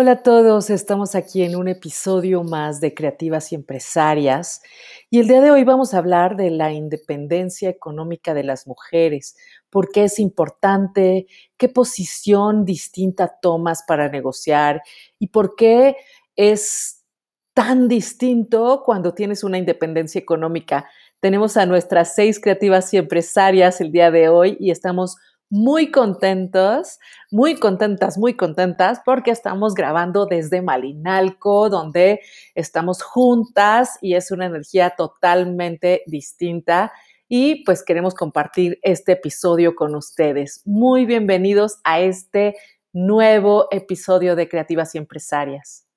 Hola a todos, estamos aquí en un episodio más de Creativas y Empresarias y el día de hoy vamos a hablar de la independencia económica de las mujeres, por qué es importante, qué posición distinta tomas para negociar y por qué es tan distinto cuando tienes una independencia económica. Tenemos a nuestras seis creativas y empresarias el día de hoy y estamos muy contentos, muy contentas, muy contentas porque estamos grabando desde Malinalco, donde estamos juntas y es una energía totalmente distinta. Y pues queremos compartir este episodio con ustedes. Muy bienvenidos a este nuevo episodio de Creativas y Empresarias.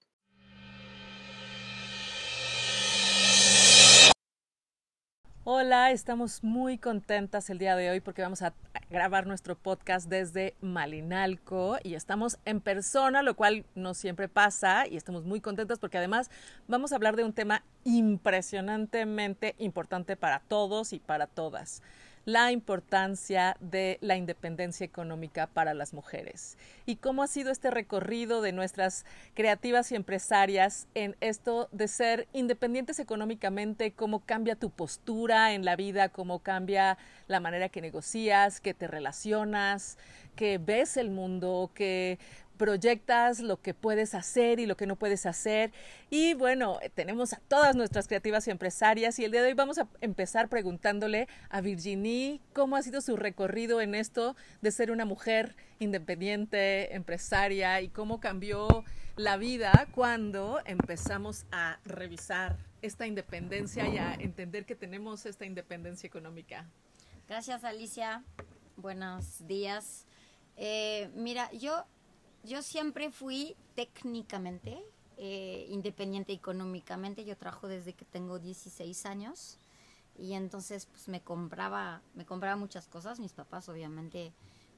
Hola, estamos muy contentas el día de hoy porque vamos a grabar nuestro podcast desde Malinalco y estamos en persona, lo cual no siempre pasa y estamos muy contentas porque además vamos a hablar de un tema impresionantemente importante para todos y para todas la importancia de la independencia económica para las mujeres. Y cómo ha sido este recorrido de nuestras creativas y empresarias en esto de ser independientes económicamente, cómo cambia tu postura en la vida, cómo cambia la manera que negocias, que te relacionas, que ves el mundo, que proyectas lo que puedes hacer y lo que no puedes hacer. Y bueno, tenemos a todas nuestras creativas y empresarias y el día de hoy vamos a empezar preguntándole a Virginie cómo ha sido su recorrido en esto de ser una mujer independiente, empresaria y cómo cambió la vida cuando empezamos a revisar esta independencia y a entender que tenemos esta independencia económica. Gracias Alicia, buenos días. Eh, mira, yo yo siempre fui técnicamente eh, independiente económicamente. Yo trabajo desde que tengo 16 años y entonces pues me compraba, me compraba muchas cosas. Mis papás obviamente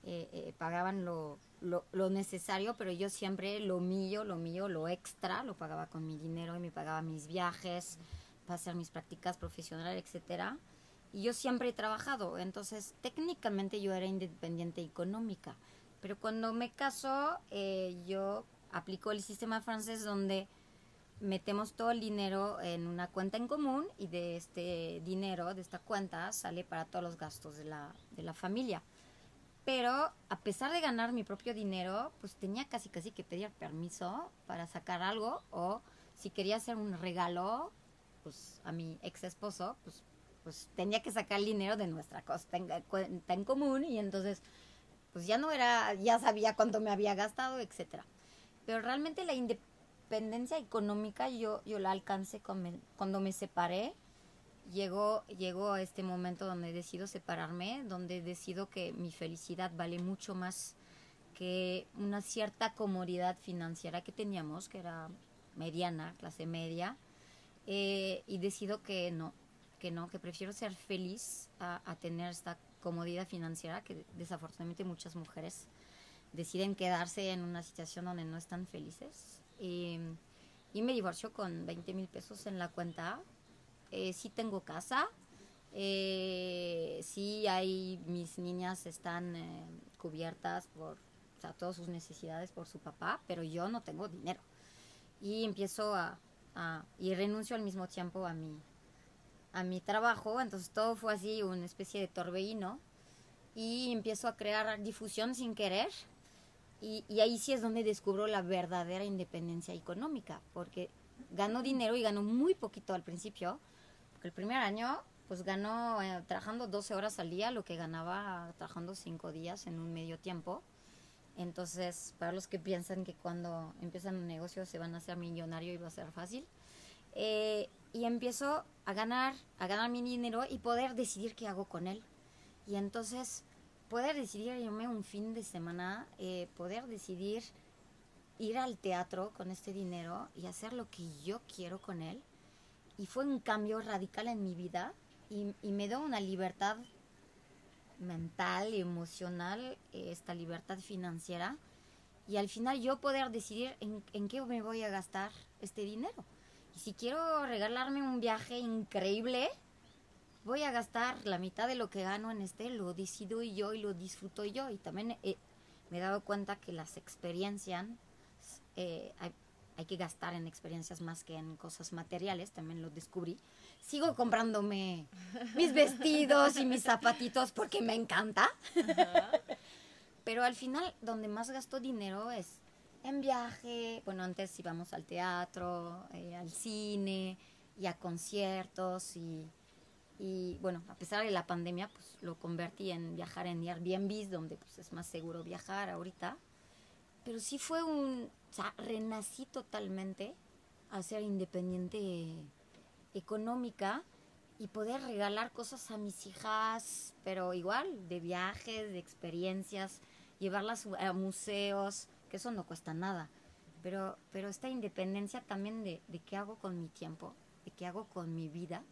eh, eh, pagaban lo, necesario, pero yo siempre lo mío, lo mío, lo extra, lo pagaba con mi dinero y me pagaba mis viajes para hacer mis prácticas profesionales, etcétera. Y yo siempre he trabajado, entonces técnicamente yo era independiente económica. Pero cuando me caso, eh, yo aplico el sistema francés donde metemos todo el dinero en una cuenta en común y de este dinero, de esta cuenta, sale para todos los gastos de la, de la familia. Pero a pesar de ganar mi propio dinero, pues tenía casi casi que pedir permiso para sacar algo o si quería hacer un regalo, pues a mi ex esposo, pues, pues tenía que sacar el dinero de nuestra cuenta en común y entonces pues ya no era, ya sabía cuánto me había gastado, etcétera. Pero realmente la independencia económica yo, yo la alcancé cuando me separé. Llegó, llegó a este momento donde decido separarme, donde decido que mi felicidad vale mucho más que una cierta comodidad financiera que teníamos, que era mediana, clase media, eh, y decido que no, que no, que prefiero ser feliz a, a tener esta comodidad financiera que desafortunadamente muchas mujeres deciden quedarse en una situación donde no están felices. y me divorcio con 20 mil pesos en la cuenta. Eh, sí tengo casa. Eh, sí hay, mis niñas están eh, cubiertas por o todas sus necesidades por su papá, pero yo no tengo dinero. Y empiezo a, a y renuncio al mismo tiempo a mi, a mi trabajo, entonces todo fue así, una especie de torbellino, y empiezo a crear difusión sin querer, y, y, ahí sí es donde descubro la verdadera independencia económica, porque gano dinero y gano muy poquito al principio, porque el primer año pues ganó eh, trabajando 12 horas al día lo que ganaba trabajando 5 días en un medio tiempo. Entonces, para los que piensan que cuando empiezan un negocio se van a hacer millonario y va a ser fácil, eh, y empiezo a ganar, a ganar mi dinero y poder decidir qué hago con él. Y entonces poder decidir irme un fin de semana, eh, poder decidir ir al teatro con este dinero y hacer lo que yo quiero con él. Y fue un cambio radical en mi vida y, y me dio una libertad mental emocional, eh, esta libertad financiera. Y al final yo poder decidir en, en qué me voy a gastar este dinero. Y si quiero regalarme un viaje increíble, voy a gastar la mitad de lo que gano en este, lo decido yo y lo disfruto yo. Y también me he dado cuenta que las experiencias eh, hay, hay que gastar en experiencias más que en cosas materiales, también lo descubrí. Sigo comprándome mis vestidos y mis zapatitos porque me encanta. Pero al final, donde más gasto dinero es en viaje. Bueno, antes íbamos al teatro, eh, al cine y a conciertos. Y, bueno, a pesar de la pandemia, pues lo convertí en viajar en Airbnb, donde pues, es más seguro viajar ahorita. Pero sí fue un. O sea, renací totalmente a ser independiente económica y poder regalar cosas a mis hijas, pero igual, de viajes, de experiencias, llevarlas a museos, eso no cuesta nada. Pero, pero esta independencia también de, de qué hago con mi tiempo, de qué hago con mi vida,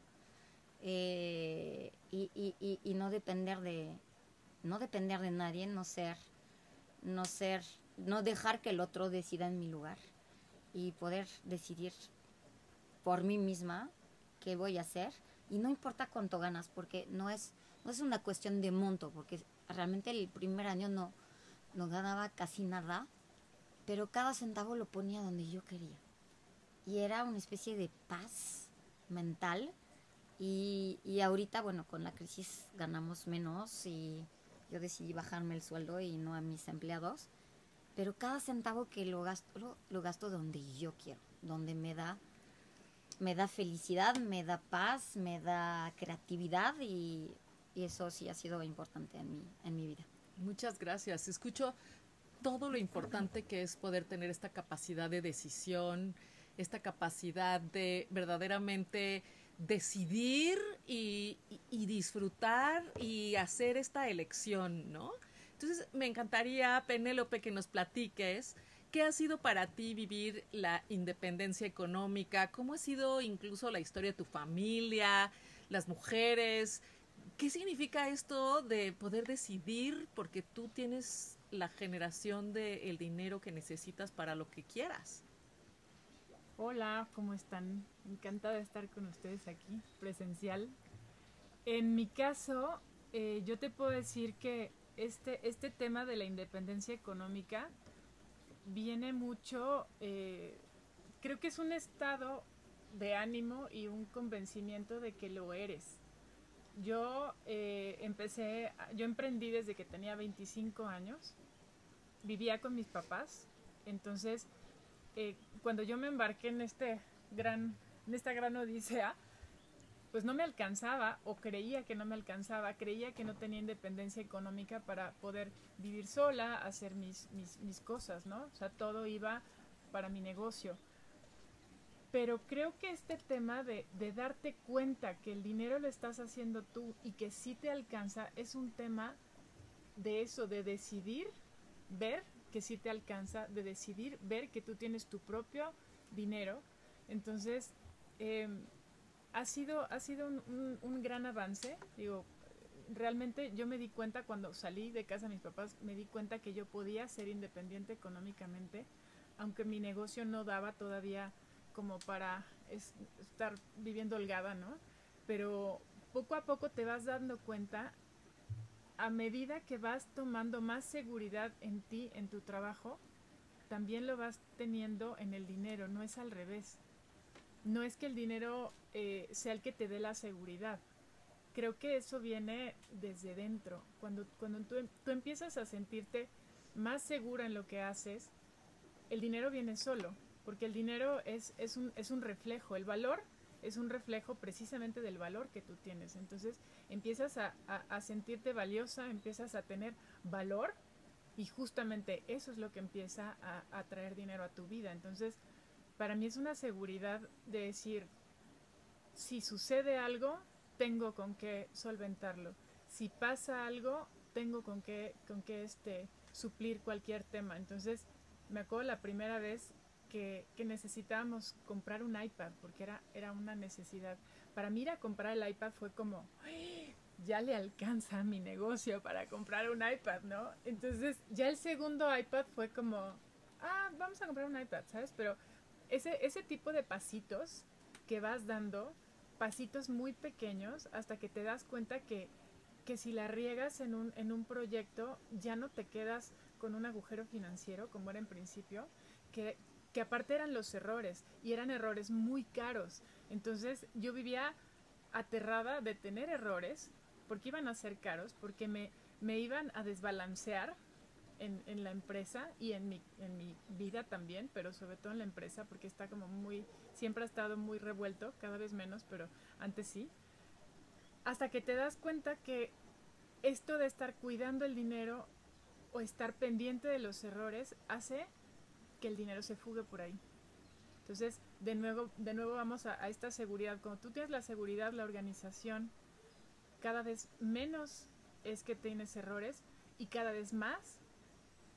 eh, y, y, y, y no depender de no depender de nadie, no ser, no ser, no dejar que el otro decida en mi lugar y poder decidir por mí misma qué voy a hacer y no importa cuánto ganas porque no es no es una cuestión de monto porque realmente el primer año no no ganaba casi nada pero cada centavo lo ponía donde yo quería y era una especie de paz mental y, y ahorita bueno con la crisis ganamos menos y yo decidí bajarme el sueldo y no a mis empleados pero cada centavo que lo gasto lo, lo gasto donde yo quiero donde me da me da felicidad, me da paz, me da creatividad y, y, eso sí ha sido importante en mi, en mi vida. Muchas gracias. Escucho todo lo importante que es poder tener esta capacidad de decisión, esta capacidad de verdaderamente decidir y, disfrutar y hacer esta elección, ¿no? Entonces, me encantaría, Penélope, que nos platiques ¿Qué ha sido para ti vivir la independencia económica? ¿Cómo ha sido incluso la historia de tu familia, las mujeres? ¿Qué significa esto de poder decidir porque tú tienes la generación del de dinero que necesitas para lo que quieras? Hola, ¿cómo están? Encantada de estar con ustedes aquí, presencial. En mi caso, eh, yo te puedo decir que este, este tema de la independencia económica viene mucho, eh, creo que es un estado de ánimo y un convencimiento de que lo eres. Yo eh, empecé, yo emprendí desde que tenía 25 años, vivía con mis papás, entonces eh, cuando yo me embarqué en este gran, en esta gran odisea, pues no me alcanzaba o creía que no me alcanzaba, creía que no tenía independencia económica para poder vivir sola, hacer mis, mis, mis cosas, ¿no? O sea, todo iba para mi negocio. Pero creo que este tema de, de, darte cuenta que el dinero lo estás haciendo tú y que sí te alcanza es un tema de eso, de decidir, ver que sí te alcanza, de decidir, ver que tú tienes tu propio dinero. Entonces, eh, ha sido, ha sido un, gran avance. Digo, realmente yo me di cuenta cuando salí de casa de mis papás, me di cuenta que yo podía ser independiente económicamente, aunque mi negocio no daba todavía como para es, estar viviendo holgada, ¿no? Pero poco a poco te vas dando cuenta, a medida que vas tomando más seguridad en ti, en tu trabajo, también lo vas teniendo en el dinero, no es al revés no es que el dinero eh, sea el que te dé la seguridad. Creo que eso viene desde dentro. Cuando, cuando tú, tú empiezas a sentirte más segura en lo que haces, el dinero viene solo, porque el dinero es, es, un, es un reflejo, el valor es un reflejo precisamente del valor que tú tienes. Entonces empiezas a, a, sentirte valiosa, empiezas a tener valor y justamente eso es lo que empieza a, a traer dinero a tu vida. Entonces, para mí es una seguridad de decir, si sucede algo, tengo con qué solventarlo. Si pasa algo, tengo con qué, con qué este, suplir cualquier tema. Entonces, me acuerdo la primera vez que, que necesitábamos comprar un iPad, porque era, era una necesidad. Para mí ir a comprar el iPad fue como, ya le alcanza mi negocio para comprar un iPad, ¿no? Entonces, ya el segundo iPad fue como, ah, vamos a comprar un iPad, ¿sabes? Pero ese, ese tipo de pasitos que vas dando, pasitos muy pequeños, hasta que te das cuenta que, que si la riegas en un, en un proyecto, ya no te quedas con un agujero financiero como era en principio, que, que aparte eran los errores y eran errores muy caros. Entonces yo vivía aterrada de tener errores porque iban a ser caros, porque me, me iban a desbalancear en, en, la empresa y en mi, en mi vida también, pero sobre todo en la empresa, porque está como muy, siempre ha estado muy revuelto, cada vez menos, pero antes sí. Hasta que te das cuenta que esto de estar cuidando el dinero o estar pendiente de los errores hace que el dinero se fugue por ahí. Entonces, de nuevo, de nuevo vamos a, esta seguridad. Cuando tú tienes la seguridad, la organización, cada vez menos es que tienes errores y cada vez más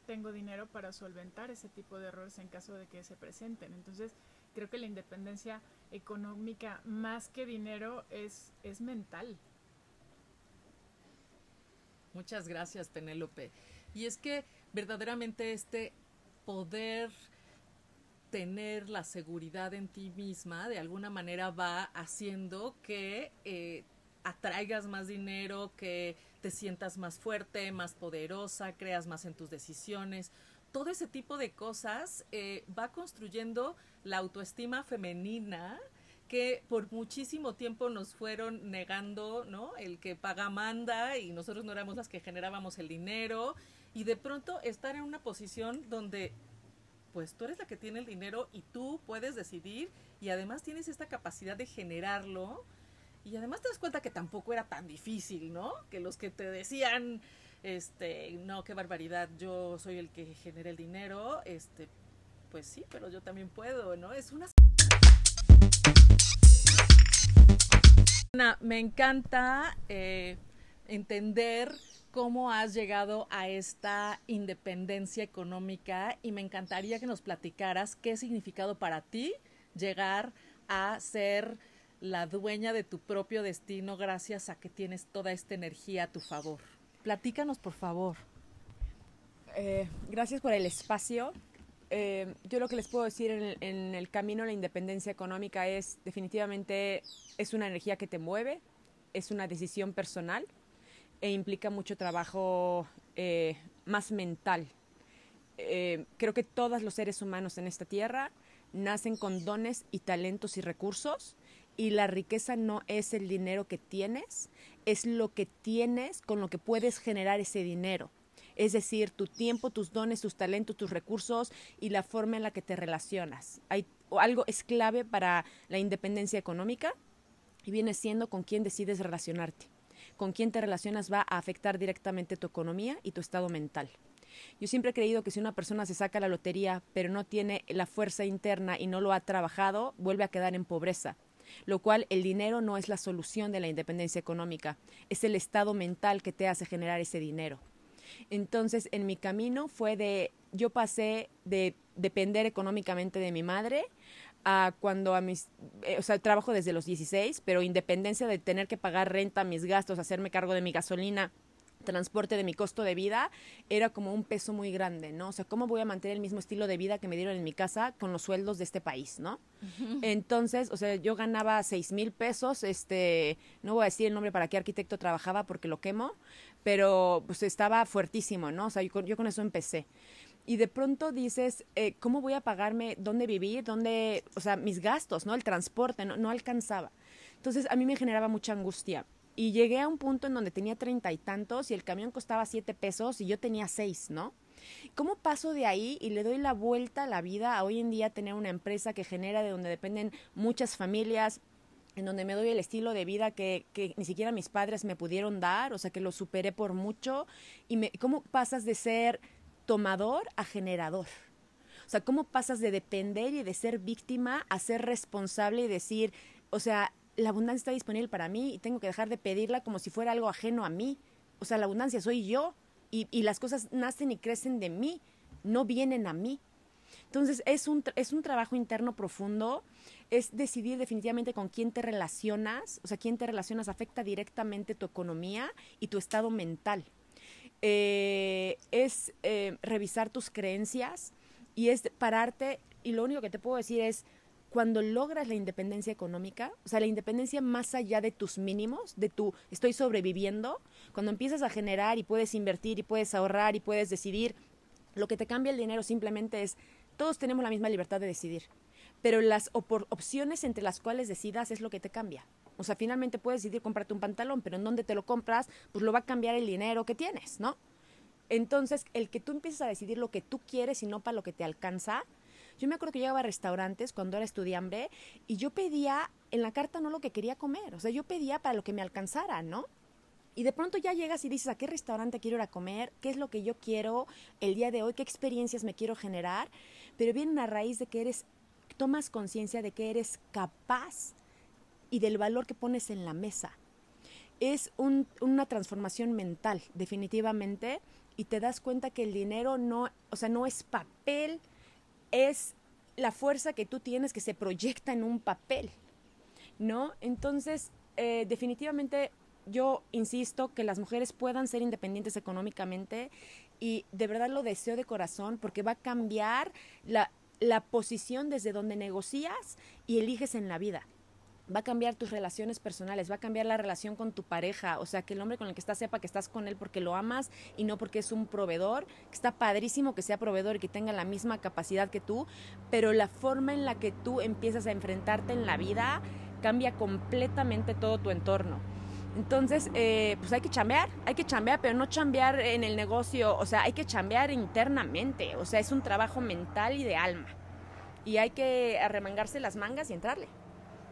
tengo dinero para solventar ese tipo de errores en caso de que se presenten. Entonces, creo que la independencia económica más que dinero es, es mental. Muchas gracias, Penélope. Y es que verdaderamente este poder tener la seguridad en ti misma de alguna manera va haciendo que eh, atraigas más dinero, que te sientas más fuerte, más poderosa, creas más en tus decisiones. Todo ese tipo de cosas eh, va construyendo la autoestima femenina que por muchísimo tiempo nos fueron negando, ¿no? El que paga manda y nosotros no éramos las que generábamos el dinero y de pronto estar en una posición donde pues tú eres la que tiene el dinero y tú puedes decidir y además tienes esta capacidad de generarlo y además te das cuenta que tampoco era tan difícil, ¿no? Que los que te decían, este, no, qué barbaridad, yo soy el que genera el dinero, este, pues sí, pero yo también puedo, ¿no? Es una... Me encanta eh, entender cómo has llegado a esta independencia económica y me encantaría que nos platicaras qué significado para ti llegar a ser la dueña de tu propio destino gracias a que tienes toda esta energía a tu favor. Platícanos, por favor. Eh, gracias por el espacio. Eh, yo lo que les puedo decir en el, en el, camino a la independencia económica es definitivamente es una energía que te mueve, es una decisión personal e implica mucho trabajo eh, más mental. Eh, creo que todos los seres humanos en esta tierra nacen con dones y talentos y recursos y la riqueza no es el dinero que tienes, es lo que tienes con lo que puedes generar ese dinero. Es decir, tu tiempo, tus dones, tus talentos, tus recursos y la forma en la que te relacionas. Hay, algo es clave para la independencia económica y viene siendo con quién decides relacionarte. Con quién te relacionas va a afectar directamente tu economía y tu estado mental. Yo siempre he creído que si una persona se saca la lotería pero no tiene la fuerza interna y no lo ha trabajado, vuelve a quedar en pobreza lo cual el dinero no es la solución de la independencia económica, es el estado mental que te hace generar ese dinero. Entonces, en mi camino fue de, yo pasé de depender económicamente de mi madre a cuando a mis, eh, o sea, trabajo desde los 16, pero independencia de tener que pagar renta, mis gastos, hacerme cargo de mi gasolina, transporte de mi costo de vida era como un peso muy grande, ¿no? O sea, ¿cómo voy a mantener el mismo estilo de vida que me dieron en mi casa con los sueldos de este país, ¿no? Entonces, o sea, yo ganaba seis mil pesos, este, no voy a decir el nombre para qué arquitecto trabajaba porque lo quemo, pero pues estaba fuertísimo, ¿no? O sea, yo yo con eso empecé. Y de pronto dices, eh, ¿cómo voy a pagarme dónde vivir, dónde, o sea, mis gastos, ¿no? El transporte, no, no alcanzaba. Entonces, a mí me generaba mucha angustia y llegué a un punto en donde tenía treinta y tantos y el camión costaba siete pesos y yo tenía seis, ¿no? ¿Cómo paso de ahí y le doy la vuelta a la vida a hoy en día tener una empresa que genera de donde dependen muchas familias, en donde me doy el estilo de vida que, que, ni siquiera mis padres me pudieron dar, o sea que lo superé por mucho. Y me, ¿cómo pasas de ser tomador a generador? O sea, ¿cómo pasas de depender y de ser víctima a ser responsable y decir, o sea, la abundancia está disponible para mí y tengo que dejar de pedirla como si fuera algo ajeno a mí. O sea, la abundancia soy yo y, y las cosas nacen y crecen de mí, no vienen a mí. Entonces es un, es un trabajo interno profundo, es decidir definitivamente con quién te relacionas, o sea, quién te relacionas afecta directamente tu economía y tu estado mental. Eh, es eh, revisar tus creencias y es pararte, y lo único que te puedo decir es, cuando logras la independencia económica, o sea, la independencia más allá de tus mínimos, de tu estoy sobreviviendo, cuando empiezas a generar y puedes invertir y puedes ahorrar y puedes decidir, lo que te cambia el dinero simplemente es todos tenemos la misma libertad de decidir, pero las opciones entre las cuales decidas es lo que te cambia. O sea, finalmente puedes decidir comprarte un pantalón, pero en dónde te lo compras, pues lo va a cambiar el dinero que tienes, ¿no? Entonces, el que tú empieces a decidir lo que tú quieres y no para lo que te alcanza. Yo me acuerdo que llegaba a restaurantes cuando era estudiante y yo pedía en la carta no lo que quería comer, o sea, yo pedía para lo que me alcanzara, ¿no? Y de pronto ya llegas y dices, ¿a qué restaurante quiero ir a comer? ¿Qué es lo que yo quiero el día de hoy? ¿Qué experiencias me quiero generar? Pero viene a raíz de que eres, tomas conciencia de que eres capaz y del valor que pones en la mesa. Es una transformación mental, definitivamente, y te das cuenta que el dinero no, o sea, no es papel, es la fuerza que tú tienes que se proyecta en un papel, ¿no? Entonces, eh, definitivamente yo insisto que las mujeres puedan ser independientes económicamente y de verdad lo deseo de corazón porque va a cambiar la, la posición desde donde negocias y eliges en la vida va a cambiar tus relaciones personales, va a cambiar la relación con tu pareja, o sea, que el hombre con el que estás sepa que estás con él porque lo amas y no porque es un proveedor, que está padrísimo que sea proveedor y que tenga la misma capacidad que tú, pero la forma en la que tú empiezas a enfrentarte en la vida cambia completamente todo tu entorno. Entonces, eh, pues hay que chambear, hay que chambear, pero no chambear en el negocio, o sea, hay que chambear internamente, o sea, es un trabajo mental y de alma. Y hay que arremangarse las mangas y entrarle.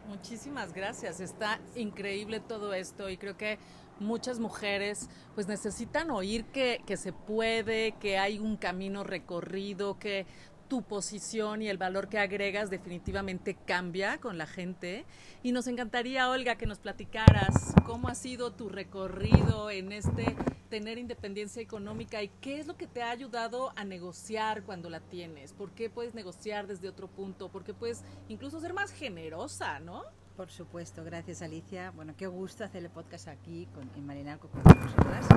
Muchísimas gracias, está increíble todo esto y creo que muchas mujeres pues necesitan oír que, que se puede, que hay un camino recorrido, que tu posición y el valor que agregas definitivamente cambia con la gente. Y nos encantaría, Olga, que nos platicaras cómo ha sido tu recorrido en este tener independencia económica y qué es lo que te ha ayudado a negociar cuando la tienes. ¿Por qué puedes negociar desde otro punto? ¿Por qué puedes incluso ser más generosa, no? Por supuesto, gracias Alicia. Bueno, qué gusto hacer el podcast aquí con, en Marinalco con vosotras.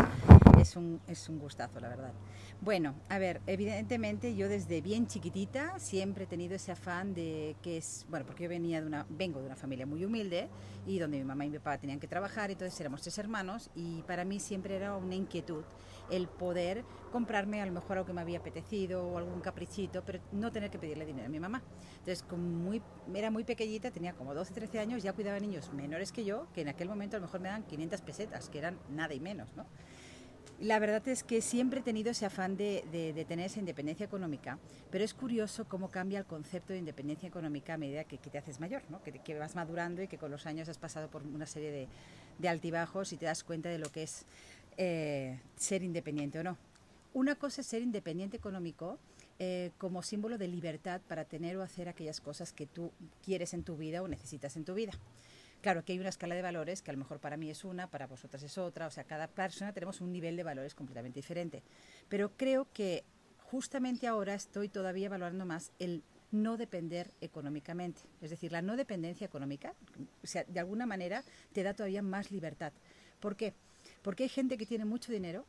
Es un, es un gustazo, la verdad. Bueno, a ver, evidentemente yo desde bien chiquitita siempre he tenido ese afán de que es, bueno, porque yo venía de una, vengo de una familia muy humilde y donde mi mamá y mi papá tenían que trabajar, entonces éramos tres hermanos y para mí siempre era una inquietud el poder comprarme a lo mejor algo que me había apetecido o algún caprichito, pero no tener que pedirle dinero a mi mamá. Entonces, como era muy pequeñita, tenía como 12, 13 años, ya cuidaba niños menores que yo, que en aquel momento a lo mejor me dan 500 pesetas, que eran nada y menos, ¿no? La verdad es que siempre he tenido ese afán de, de, tener esa independencia económica, pero es curioso cómo cambia el concepto de independencia económica a medida que, te haces mayor, ¿no? que, vas madurando y que con los años has pasado por una serie de, de altibajos y te das cuenta de lo que es eh, ser independiente o no. Una cosa es ser independiente económico eh, como símbolo de libertad para tener o hacer aquellas cosas que tú quieres en tu vida o necesitas en tu vida. Claro, que hay una escala de valores que a lo mejor para mí es una, para vosotras es otra, o sea, cada persona tenemos un nivel de valores completamente diferente. Pero creo que justamente ahora estoy todavía valorando más el no depender económicamente. Es decir, la no dependencia económica, o sea, de alguna manera te da todavía más libertad. ¿Por qué? Porque hay gente que tiene mucho dinero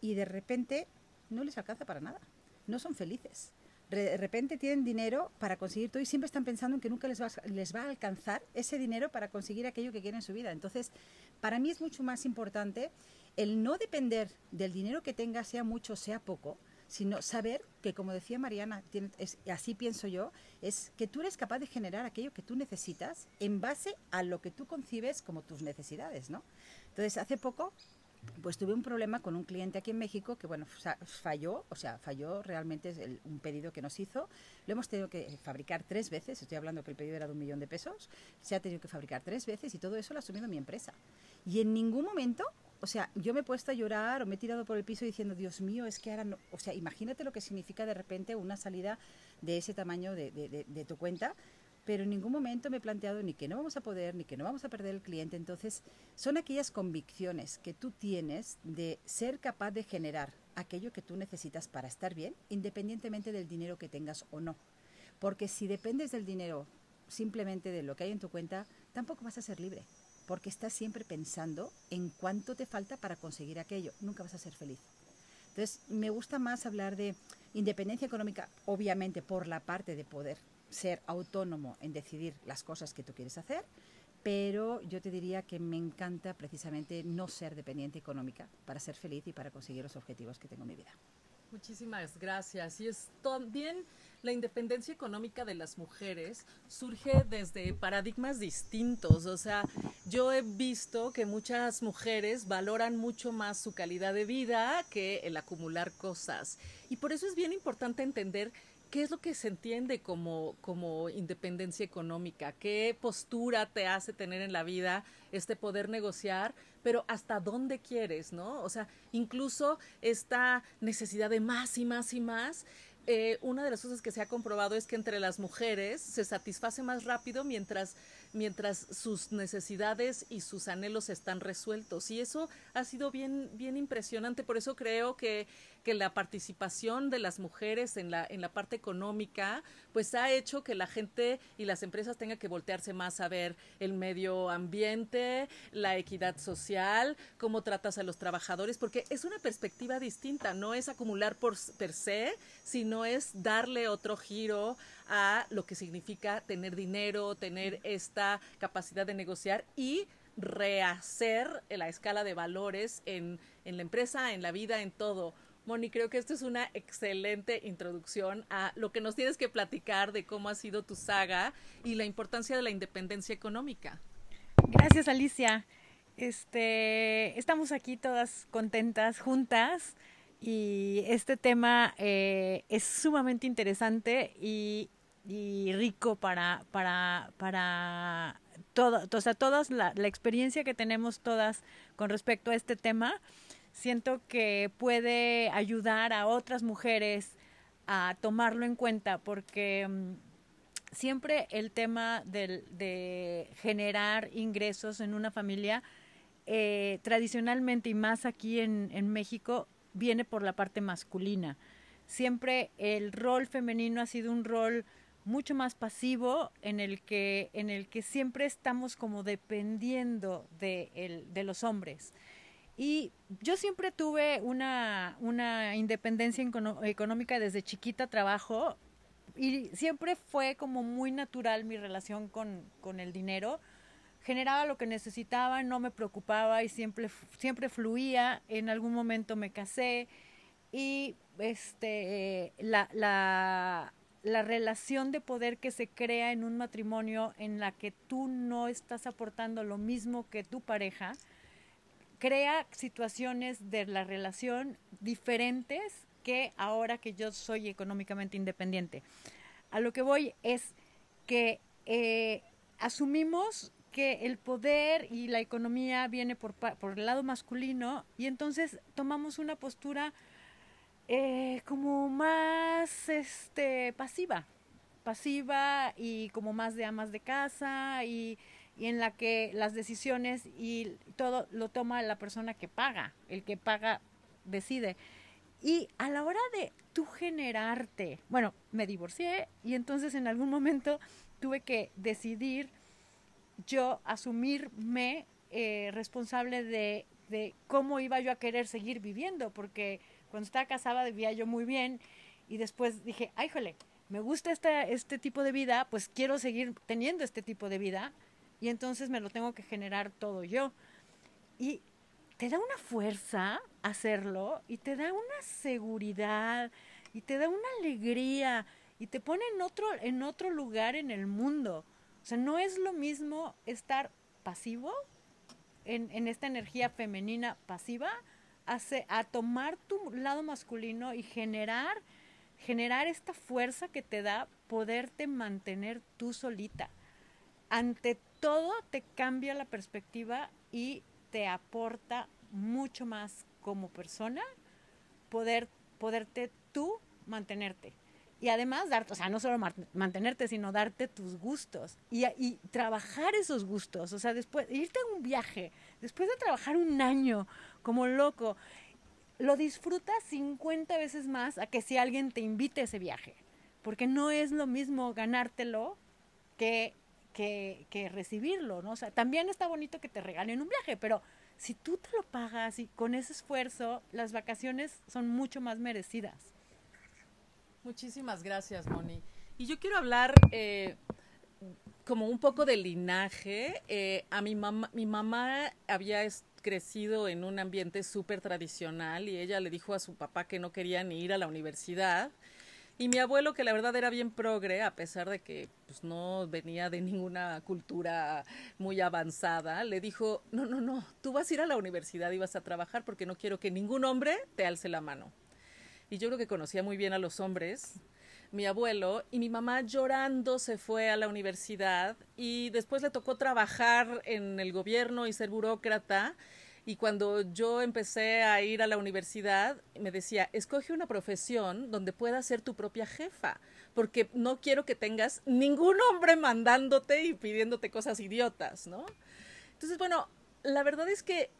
y de repente no les alcanza para nada. No son felices. De repente tienen dinero para conseguir todo y siempre están pensando en que nunca les va, les va a alcanzar ese dinero para conseguir aquello que quieren en su vida. Entonces, para mí es mucho más importante el no depender del dinero que tengas, sea mucho, sea poco, sino saber que, como decía Mariana, así pienso yo, es que tú eres capaz de generar aquello que tú necesitas en base a lo que tú concibes como tus necesidades, ¿no? Entonces, hace poco pues tuve un problema con un cliente aquí en México que, bueno, falló, o sea, falló realmente un pedido que nos hizo. Lo hemos tenido que fabricar tres veces, estoy hablando que el pedido era de un millón de pesos, se ha tenido que fabricar tres veces y todo eso lo ha asumido mi empresa. Y en ningún momento, o sea, yo me he puesto a llorar o me he tirado por el piso diciendo, Dios mío, es que ahora no, o sea, imagínate lo que significa de repente una salida de ese tamaño de, de tu cuenta pero en ningún momento me he planteado ni que no vamos a poder, ni que no vamos a perder el cliente. Entonces, son aquellas convicciones que tú tienes de ser capaz de generar aquello que tú necesitas para estar bien, independientemente del dinero que tengas o no. Porque si dependes del dinero simplemente de lo que hay en tu cuenta, tampoco vas a ser libre, porque estás siempre pensando en cuánto te falta para conseguir aquello. Nunca vas a ser feliz. Entonces, me gusta más hablar de independencia económica, obviamente por la parte de poder ser autónomo en decidir las cosas que tú quieres hacer, pero yo te diría que me encanta precisamente no ser dependiente económica para ser feliz y para conseguir los objetivos que tengo en mi vida. Muchísimas gracias. Y es también la independencia económica de las mujeres surge desde paradigmas distintos. O sea, yo he visto que muchas mujeres valoran mucho más su calidad de vida que el acumular cosas. Y por eso es bien importante entender ¿qué es lo que se entiende como, como independencia económica? ¿Qué postura te hace tener en la vida este poder negociar? Pero hasta dónde quieres, ¿no? O sea, incluso esta necesidad de más y más y más. Eh, una de las cosas que se ha comprobado es que entre las mujeres se satisface más rápido mientras mientras sus necesidades y sus anhelos están resueltos. Y eso ha sido bien, bien impresionante. Por eso creo que, que la participación de las mujeres en la, en la parte económica, pues ha hecho que la gente y las empresas tengan que voltearse más a ver el medio ambiente, la equidad social, cómo tratas a los trabajadores, porque es una perspectiva distinta, no es acumular por per se, sino es darle otro giro a lo que significa tener dinero, tener esta capacidad de negociar y rehacer la escala de valores en, en la empresa, en la vida, en todo. Moni, creo que esto es una excelente introducción a lo que nos tienes que platicar de cómo ha sido tu saga y la importancia de la independencia económica. Gracias, Alicia. Este, estamos aquí todas contentas, juntas, y este tema eh, es sumamente interesante y y rico para, para, para todo, o sea, todas la, la experiencia que tenemos todas con respecto a este tema, siento que puede ayudar a otras mujeres a tomarlo en cuenta porque um, siempre el tema del, de generar ingresos en una familia, eh, tradicionalmente y más aquí en, en México, viene por la parte masculina. Siempre el rol femenino ha sido un rol mucho más pasivo en el que en el que siempre estamos como dependiendo de, el, de los hombres. Y yo siempre tuve una, una independencia económica desde chiquita trabajo y siempre fue como muy natural mi relación con, con el dinero. Generaba lo que necesitaba no me preocupaba y siempre siempre fluía. En algún momento me casé y este la, la la relación de poder que se crea en un matrimonio en la que tú no estás aportando lo mismo que tu pareja, crea situaciones de la relación diferentes que ahora que yo soy económicamente independiente. A lo que voy es que eh, asumimos que el poder y la economía viene por, por el lado masculino y entonces tomamos una postura eh, como más este pasiva, pasiva y como más de amas de casa y, y, en la que las decisiones y todo lo toma la persona que paga, el que paga decide. Y a la hora de tú generarte, bueno, me divorcié y entonces en algún momento tuve que decidir yo asumirme eh, responsable de, de cómo iba yo a querer seguir viviendo, porque cuando estaba casada vivía yo muy bien y después dije, ay, me gusta este, este tipo de vida, pues quiero seguir teniendo este tipo de vida y entonces me lo tengo que generar todo yo. Y te da una fuerza hacerlo y te da una seguridad y te da una alegría y te pone en otro, en otro lugar en el mundo. O sea, no es lo mismo estar pasivo en, en esta energía femenina pasiva a, tomar tu lado masculino y generar, generar esta fuerza que te da poderte mantener tú solita. Ante todo te cambia la perspectiva y te aporta mucho más como persona poder, poderte tú mantenerte. Y además darte, o sea, no solo mantenerte, sino darte tus gustos y, y, trabajar esos gustos. O sea, después, irte a un viaje, después de trabajar un año como loco, lo disfrutas 50 veces más a que si alguien te invite a ese viaje. Porque no es lo mismo ganártelo que, que, que recibirlo, ¿no? O sea, también está bonito que te regalen un viaje, pero si tú te lo pagas y con ese esfuerzo, las vacaciones son mucho más merecidas. Muchísimas gracias, Moni. Y yo quiero hablar eh, como un poco de linaje. Eh, a mi mamá, mi mamá había crecido en un ambiente súper tradicional y ella le dijo a su papá que no quería ni ir a la universidad. Y mi abuelo, que la verdad era bien progre, a pesar de que pues, no venía de ninguna cultura muy avanzada, le dijo, no, no, no, tú vas a ir a la universidad y vas a trabajar porque no quiero que ningún hombre te alce la mano. Y yo creo que conocía muy bien a los hombres, mi abuelo, y mi mamá llorando se fue a la universidad y después le tocó trabajar en el gobierno y ser burócrata y cuando yo empecé a ir a la universidad, me decía, escoge una profesión donde puedas ser tu propia jefa, porque no quiero que tengas ningún hombre mandándote y pidiéndote cosas idiotas, ¿no? Entonces, bueno, la verdad es que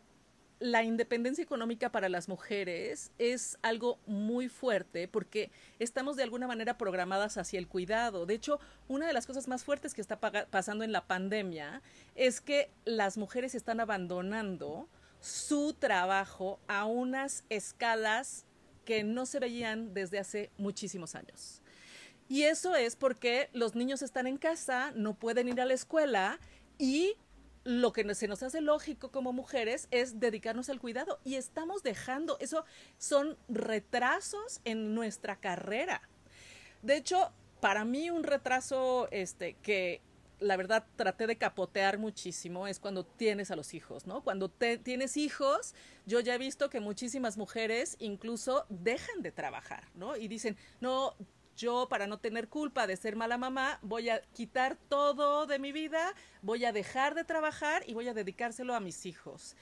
la independencia económica para las mujeres es algo muy fuerte porque estamos de alguna manera programadas hacia el cuidado. De hecho, una de las cosas más fuertes que está pasando en la pandemia es que las mujeres están abandonando su trabajo a unas escalas que no se veían desde hace muchísimos años. Y eso es porque los niños están en casa, no pueden ir a la escuela y lo que se nos hace lógico como mujeres es dedicarnos al cuidado y estamos dejando, eso son retrasos en nuestra carrera. De hecho, para mí un retraso este que la verdad traté de capotear muchísimo es cuando tienes a los hijos, ¿no? Cuando te, tienes hijos, yo ya he visto que muchísimas mujeres incluso dejan de trabajar, ¿no? Y dicen, no, yo para no tener culpa de ser mala mamá, voy a quitar todo de mi vida, voy a dejar de trabajar y voy a dedicárselo a mis hijos.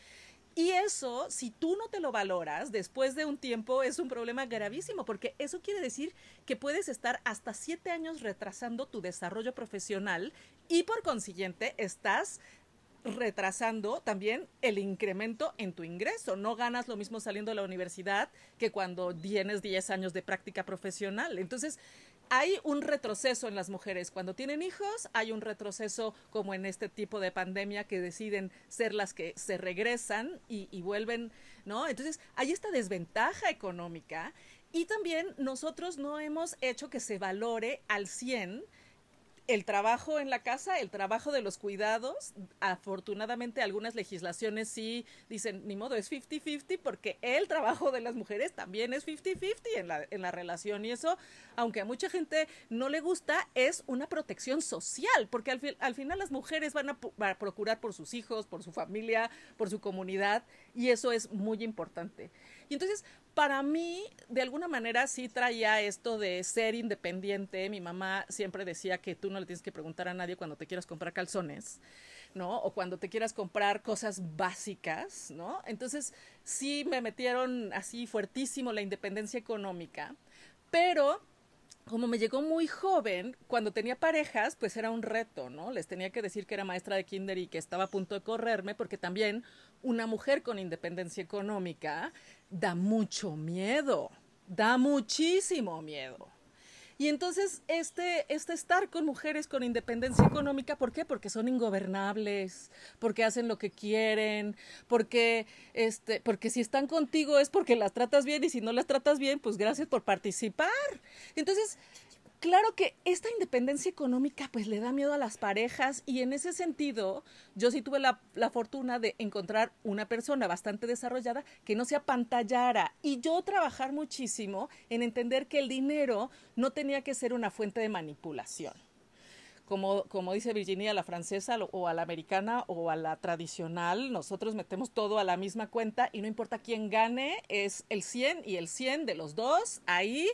Y eso, si tú no te lo valoras, después de un tiempo es un problema gravísimo, porque eso quiere decir que puedes estar hasta siete años retrasando tu desarrollo profesional y por consiguiente estás retrasando también el incremento en tu ingreso. No ganas lo mismo saliendo de la universidad que cuando tienes 10 años de práctica profesional. Entonces, hay un retroceso en las mujeres. Cuando tienen hijos, hay un retroceso como en este tipo de pandemia que deciden ser las que se regresan y, vuelven, ¿no? Entonces, hay esta desventaja económica y también nosotros no hemos hecho que se valore al 100 el trabajo en la casa, el trabajo de los cuidados, afortunadamente algunas legislaciones sí dicen, ni modo, es 50-50 porque el trabajo de las mujeres también es 50-50 en la, en la relación y eso, aunque a mucha gente no le gusta, es una protección social porque al, al final las mujeres van a, van a procurar por sus hijos, por su familia, por su comunidad y eso es muy importante. Y entonces, para mí, de alguna manera, sí traía esto de ser independiente. Mi mamá siempre decía que tú no le tienes que preguntar a nadie cuando te quieras comprar calzones, ¿no? O cuando te quieras comprar cosas básicas, ¿no? Entonces, sí me metieron así fuertísimo la independencia económica, pero como me llegó muy joven, cuando tenía parejas, pues era un reto, ¿no? Les tenía que decir que era maestra de kinder y que estaba a punto de correrme, porque también una mujer con independencia económica da mucho miedo, da muchísimo miedo. Y entonces este, este estar con mujeres con independencia económica, ¿por qué? Porque son ingobernables, porque hacen lo que quieren, porque, este, porque si están contigo es porque las tratas bien y si no las tratas bien, pues gracias por participar. Entonces, Claro que esta independencia económica pues le da miedo a las parejas y en ese sentido yo sí tuve la, la, fortuna de encontrar una persona bastante desarrollada que no se apantallara y yo trabajar muchísimo en entender que el dinero no tenía que ser una fuente de manipulación. Como, como dice Virginia, la francesa o a la americana o a la tradicional, nosotros metemos todo a la misma cuenta y no importa quién gane, es el 100 y el 100 de los dos ahí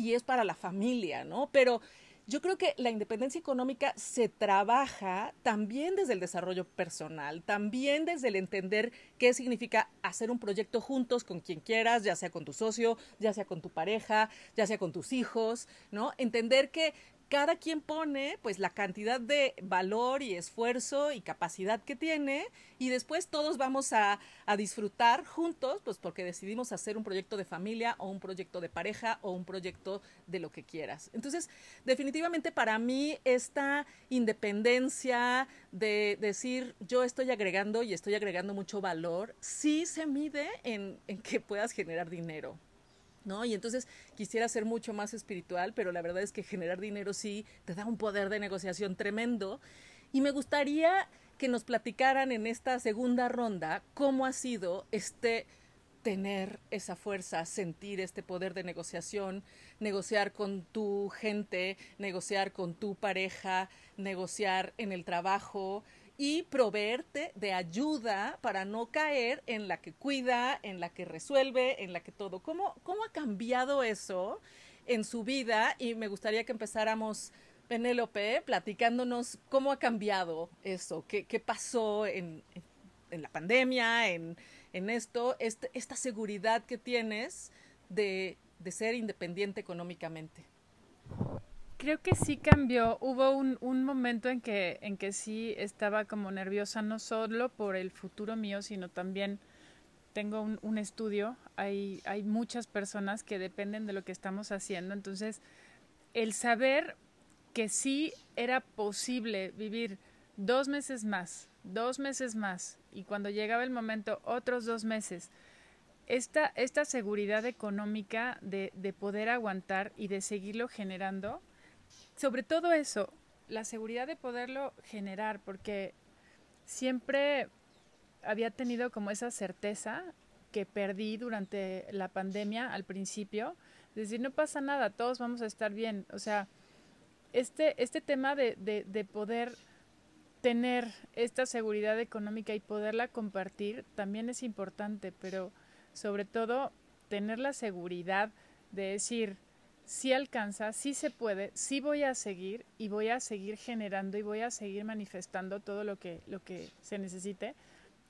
y es para la familia, ¿no? Pero yo creo que la independencia económica se trabaja también desde el desarrollo personal, también desde el entender qué significa hacer un proyecto juntos con quien quieras, ya sea con tu socio, ya sea con tu pareja, ya sea con tus hijos, ¿no? Entender que cada quien pone pues la cantidad de valor y esfuerzo y capacidad que tiene y después todos vamos a, a, disfrutar juntos pues porque decidimos hacer un proyecto de familia o un proyecto de pareja o un proyecto de lo que quieras. Entonces, definitivamente para mí esta independencia de decir yo estoy agregando y estoy agregando mucho valor, sí se mide en, en que puedas generar dinero. ¿No? Y entonces quisiera ser mucho más espiritual, pero la verdad es que generar dinero sí te da un poder de negociación tremendo. Y me gustaría que nos platicaran en esta segunda ronda cómo ha sido este tener esa fuerza, sentir este poder de negociación, negociar con tu gente, negociar con tu pareja, negociar en el trabajo y proveerte de ayuda para no caer en la que cuida, en la que resuelve, en la que todo. ¿Cómo, cómo ha cambiado eso en su vida? Y me gustaría que empezáramos, Penélope, platicándonos cómo ha cambiado eso, qué, qué pasó en, en la pandemia, en en esto, este, esta seguridad que tienes de, de, ser independiente económicamente? Creo que sí cambió. Hubo un, un, momento en que, en que sí estaba como nerviosa, no solo por el futuro mío, sino también tengo un, un estudio. Hay, hay muchas personas que dependen de lo que estamos haciendo. Entonces, el saber que sí era posible vivir dos meses más, dos meses más, y cuando llegaba el momento, otros dos meses. Esta, esta seguridad económica de, de poder aguantar y de seguirlo generando, sobre todo eso, la seguridad de poderlo generar, porque siempre había tenido como esa certeza que perdí durante la pandemia al principio, de decir, no pasa nada, todos vamos a estar bien. O sea, este, este tema de, de, de poder tener esta seguridad económica y poderla compartir también es importante, pero sobre todo tener la seguridad de decir, si alcanza, si se puede, si voy a seguir y voy a seguir generando y voy a seguir manifestando todo lo que, lo que se necesite,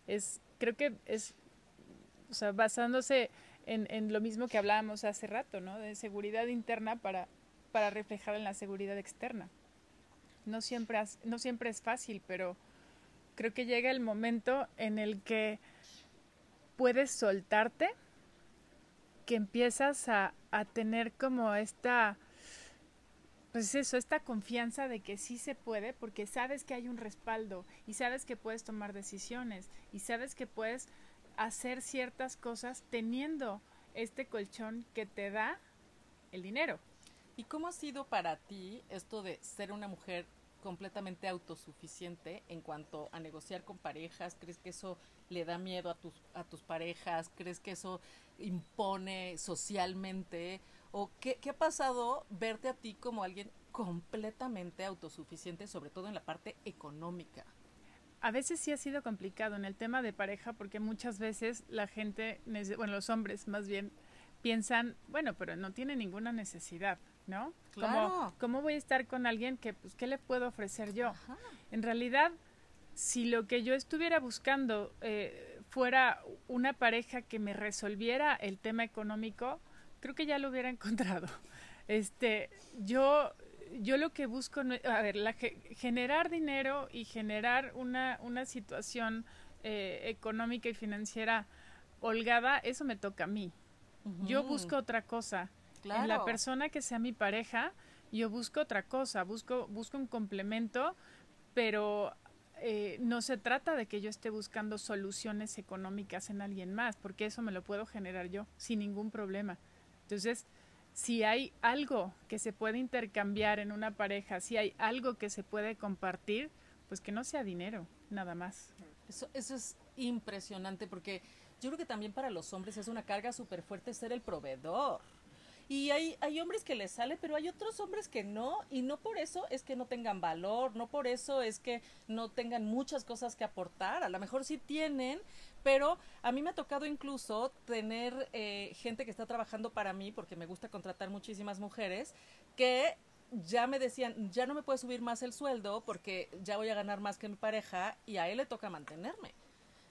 es, creo que es, o sea, basándose en, en lo mismo que hablábamos hace rato, ¿no? De seguridad interna para, para reflejar en la seguridad externa no siempre, no siempre es fácil, pero creo que llega el momento en el que puedes soltarte, que empiezas a, a tener como esta, pues eso, esta confianza de que sí se puede, porque sabes que hay un respaldo y sabes que puedes tomar decisiones y sabes que puedes hacer ciertas cosas teniendo este colchón que te da el dinero. ¿Y cómo ha sido para ti esto de ser una mujer completamente autosuficiente en cuanto a negociar con parejas? ¿Crees que eso le da miedo a tus, a tus parejas? ¿Crees que eso impone socialmente? ¿O qué, qué ha pasado verte a ti como alguien completamente autosuficiente, sobre todo en la parte económica? A veces sí ha sido complicado en el tema de pareja porque muchas veces la gente, bueno, los hombres más bien, piensan, bueno, pero no tiene ninguna necesidad. ¿no? Claro. ¿Cómo, voy a estar con alguien que, pues, qué le puedo ofrecer yo? En realidad, si lo que yo estuviera buscando eh, fuera una pareja que me resolviera el tema económico, creo que ya lo hubiera encontrado. Este, yo, yo lo que busco, a ver, la, generar dinero y generar una, una situación eh, económica y financiera holgada, eso me toca a mí. Yo busco otra cosa Claro. En la persona que sea mi pareja, yo busco otra cosa, busco, busco un complemento, pero eh, no se trata de que yo esté buscando soluciones económicas en alguien más, porque eso me lo puedo generar yo sin ningún problema. Entonces, si hay algo que se puede intercambiar en una pareja, si hay algo que se puede compartir, pues que no sea dinero, nada más. Eso, eso es impresionante porque yo creo que también para los hombres es una carga súper fuerte ser el proveedor. Y hay, hay hombres que les sale, pero hay otros hombres que no, y no por eso es que no tengan valor, no por eso es que no tengan muchas cosas que aportar, a lo mejor sí tienen, pero a mí me ha tocado incluso tener eh, gente que está trabajando para mí, porque me gusta contratar muchísimas mujeres, que ya me decían, ya no me puede subir más el sueldo porque ya voy a ganar más que mi pareja y a él le toca mantenerme.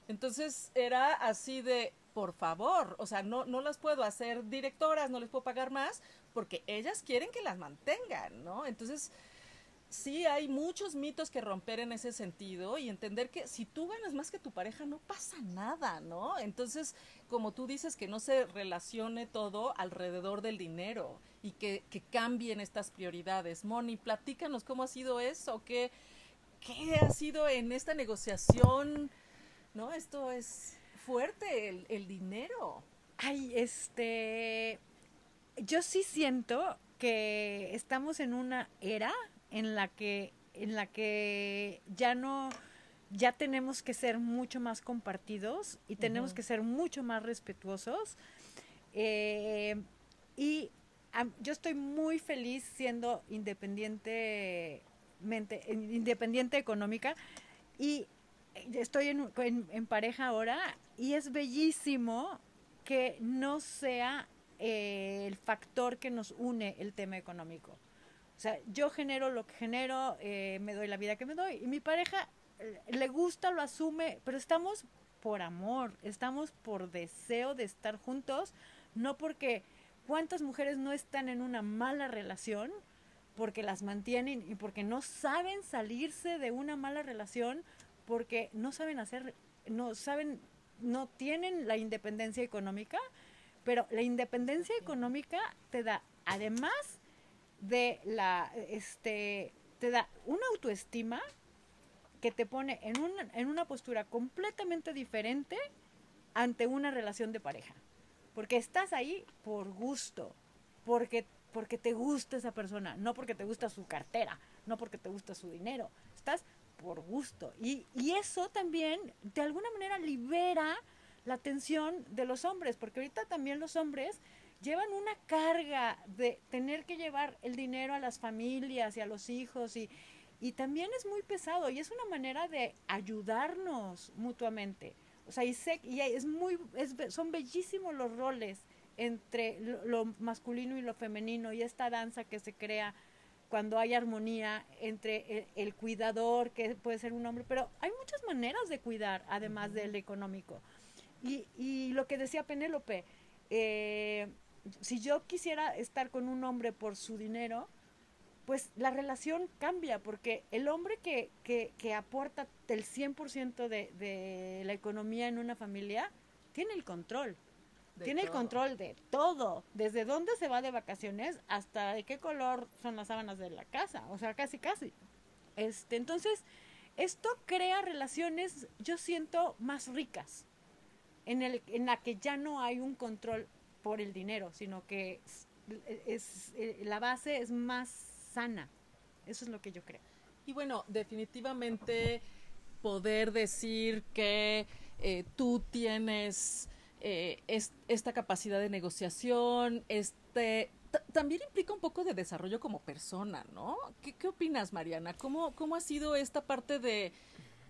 Entonces era así de, por favor, o sea, no, no las puedo hacer directoras, no les puedo pagar más, porque ellas quieren que las mantengan, ¿no? Entonces, sí hay muchos mitos que romper en ese sentido y entender que si tú ganas más que tu pareja no pasa nada, ¿no? Entonces, como tú dices, que no se relacione todo alrededor del dinero y que, que cambien estas prioridades. Moni, platícanos cómo ha sido eso, qué, qué ha sido en esta negociación, ¿no? Esto es fuerte el, el dinero. Ay, este, yo sí siento que estamos en una era en la que en la que ya no ya tenemos que ser mucho más compartidos y tenemos que ser mucho más respetuosos. Eh, y yo estoy muy feliz siendo independientemente, independiente económica y estoy en, pareja ahora y es bellísimo que no sea eh, el factor que nos une el tema económico. O sea, yo genero lo que genero, eh, me doy la vida que me doy y mi pareja eh, le gusta, lo asume, pero estamos por amor, estamos por deseo de estar juntos, no porque cuántas mujeres no están en una mala relación porque las mantienen y porque no saben salirse de una mala relación porque no saben hacer, no saben, no tienen la independencia económica, pero la independencia económica te da, además de la, este, te da una autoestima que te pone en una, en una postura completamente diferente ante una relación de pareja. Porque estás ahí por gusto, porque, porque te gusta esa persona, no porque te gusta su cartera, no porque te gusta su dinero. Estás por gusto. Y, y eso también, de alguna manera, libera la atención de los hombres, porque ahorita también los hombres llevan una carga de tener que llevar el dinero a las familias y a los hijos y, y también es muy pesado y es una manera de ayudarnos mutuamente. O sea, y, sé, y es muy, es, son bellísimos los roles entre lo, masculino y lo femenino y esta danza que se crea cuando hay armonía entre el, cuidador, que puede ser un hombre, pero hay muchas maneras de cuidar, además del económico. Y, y lo que decía Penélope, eh, si yo quisiera estar con un hombre por su dinero, pues la relación cambia, porque el hombre que, que, que aporta el 100% de, de la economía en una familia, tiene el control. Tiene el control de todo, desde dónde se va de vacaciones hasta de qué color son las sábanas de la casa, o sea, casi casi. Este, entonces, esto crea relaciones, yo siento, más ricas, en, el, en la que ya no hay un control por el dinero, sino que es, eh, la base es más sana. Eso es lo que yo creo. Y bueno, definitivamente poder decir que eh, tú tienes eh, esta capacidad de negociación, este también implica un poco de desarrollo como persona, ¿no? ¿Qué, qué opinas, Mariana? ¿Cómo, ¿Cómo ha sido esta parte de,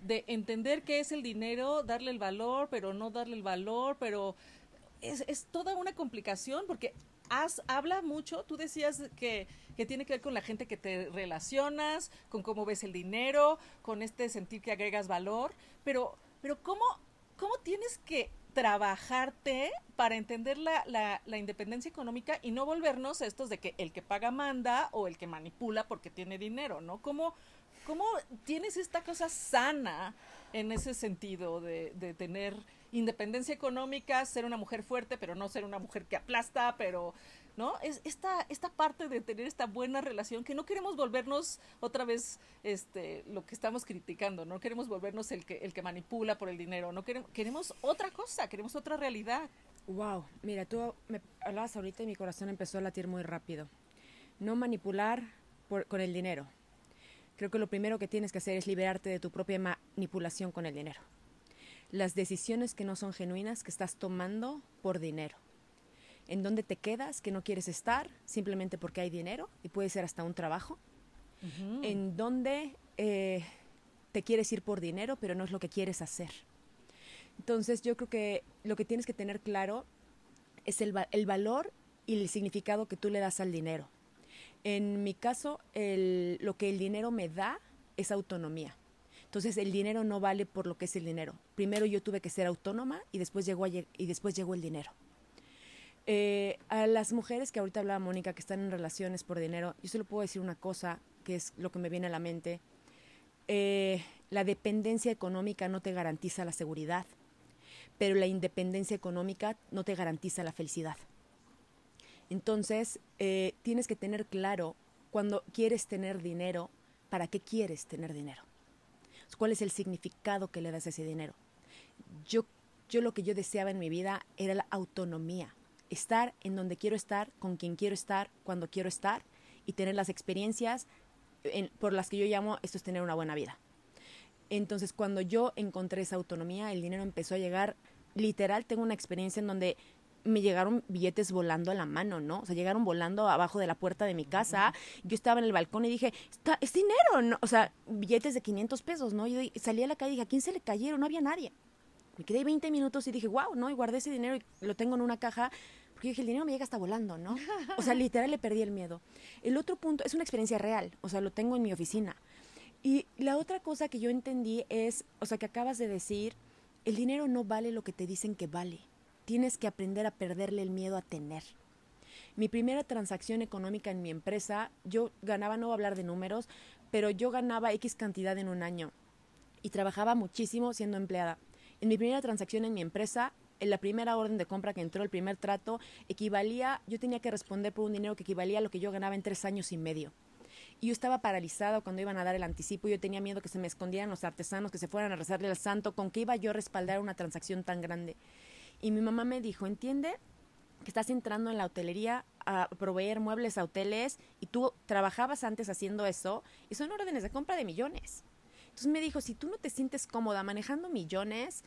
de entender qué es el dinero, darle el valor, pero no darle el valor, pero es, es toda una complicación porque has, habla mucho, tú decías que, que, tiene que ver con la gente que te relacionas, con cómo ves el dinero, con este sentir que agregas valor, pero, pero ¿cómo, cómo tienes que trabajarte para entender la, la, independencia económica y no volvernos estos de que el que paga manda o el que manipula porque tiene dinero, ¿no? ¿Cómo, cómo tienes esta cosa sana en ese sentido de, de tener independencia económica, ser una mujer fuerte, pero no ser una mujer que aplasta, pero ¿no? Es esta, esta parte de tener esta buena relación que no queremos volvernos otra vez este, lo que estamos criticando, no queremos volvernos el que, el que manipula por el dinero, no queremos, queremos otra cosa, queremos otra realidad. Wow, mira, tú me hablabas ahorita y mi corazón empezó a latir muy rápido. No manipular por, con el dinero. Creo que lo primero que tienes que hacer es liberarte de tu propia manipulación con el dinero las decisiones que no son genuinas que estás tomando por dinero. En dónde te quedas, que no quieres estar, simplemente porque hay dinero, y puede ser hasta un trabajo. En dónde eh, te quieres ir por dinero, pero no es lo que quieres hacer. Entonces yo creo que lo que tienes que tener claro es el, el valor y el significado que tú le das al dinero. En mi caso, el, lo que el dinero me da es autonomía. Entonces el dinero no vale por lo que es el dinero. Primero yo tuve que ser autónoma y después llegó, y después llegó el dinero. Eh, a las mujeres que ahorita hablaba Mónica que están en relaciones por dinero, yo solo puedo decir una cosa que es lo que me viene a la mente. Eh, la dependencia económica no te garantiza la seguridad, pero la independencia económica no te garantiza la felicidad. Entonces, eh, tienes que tener claro cuando quieres tener dinero, ¿para qué quieres tener dinero? cuál es el significado que le das a ese dinero. Yo, yo lo que yo deseaba en mi vida era la autonomía, estar en donde quiero estar, con quien quiero estar, cuando quiero estar y tener las experiencias por las que yo llamo esto es tener una buena vida. Entonces, cuando yo encontré esa autonomía, el dinero empezó a llegar. Literal, tengo una experiencia en donde me llegaron billetes volando a la mano, ¿no? O sea, llegaron volando abajo de la puerta de mi casa. Yo estaba en el balcón y dije, Está, es dinero, ¿no? O sea, billetes de 500 pesos, ¿no? Yo salí a la calle y dije, ¿a quién se le cayeron? No había nadie. Me quedé 20 minutos y dije, wow, ¿no? Y guardé ese dinero y lo tengo en una caja. Porque dije, el dinero me llega hasta volando, ¿no? O sea, literal le perdí el miedo. El otro punto es una experiencia real, o sea, lo tengo en mi oficina. Y la otra cosa que yo entendí es, o sea, que acabas de decir, el dinero no vale lo que te dicen que vale. Tienes que aprender a perderle el miedo a tener. Mi primera transacción económica en mi empresa, yo ganaba, no voy a hablar de números, pero yo ganaba X cantidad en un año y trabajaba muchísimo siendo empleada. En mi primera transacción en mi empresa, la primera orden de compra que entró, el primer trato, equivalía, yo tenía que responder por un dinero que equivalía a lo que yo ganaba en tres años y medio. Y yo estaba paralizada cuando iban a dar el anticipo. Yo tenía miedo que se me escondieran los artesanos, que se fueran a rezarle al santo. ¿Con qué iba yo a respaldar una transacción tan grande? Y mi mamá me dijo, entiende que estás entrando en la hotelería a proveer muebles a hoteles y tú trabajabas antes haciendo eso y son órdenes de compra de millones. Entonces me dijo, si tú no te sientes cómoda manejando millones,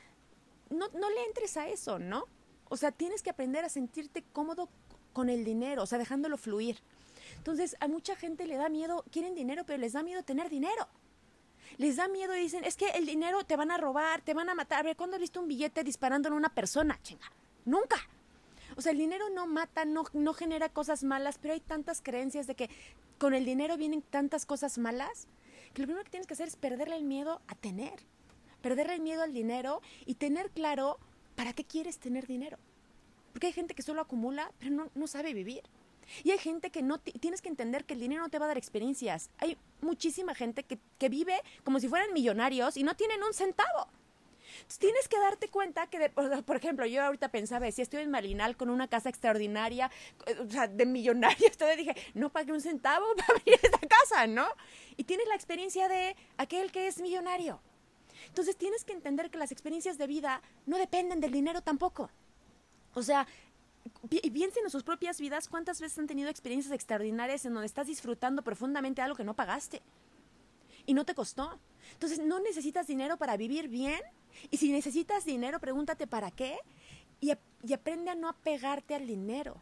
no, no le entres a eso, ¿no? O sea, tienes que aprender a sentirte cómodo con el dinero, o sea, dejándolo fluir. Entonces, a mucha gente le da miedo, quieren dinero, pero les da miedo tener dinero. Les da miedo y dicen, es que el dinero te van a robar, te van a matar. A ver, ¿cuándo has visto un billete disparando en una persona? Chinga, nunca. O sea, el dinero no mata, no, no genera cosas malas, pero hay tantas creencias de que con el dinero vienen tantas cosas malas que lo primero que tienes que hacer es perderle el miedo a tener. Perderle el miedo al dinero y tener claro para qué quieres tener dinero. Porque hay gente que solo acumula, pero no, no sabe vivir. Y hay gente que no tienes que entender que el dinero no te va a dar experiencias. Hay muchísima gente que, que vive como si fueran millonarios y no tienen un centavo. Entonces tienes que darte cuenta que, por ejemplo, yo ahorita pensaba, si estoy en Malinal con una casa extraordinaria, o sea, de millonario, entonces dije, no pagué un centavo para venir a esta casa, ¿no? Y tienes la experiencia de aquel que es millonario. Entonces tienes que entender que las experiencias de vida no dependen del dinero tampoco. O sea, piensen en sus propias vidas cuántas veces han tenido experiencias extraordinarias en donde estás disfrutando profundamente algo que no pagaste y no te costó. Entonces no necesitas dinero para vivir bien y si necesitas dinero pregúntate para qué y, y aprende a no apegarte al dinero.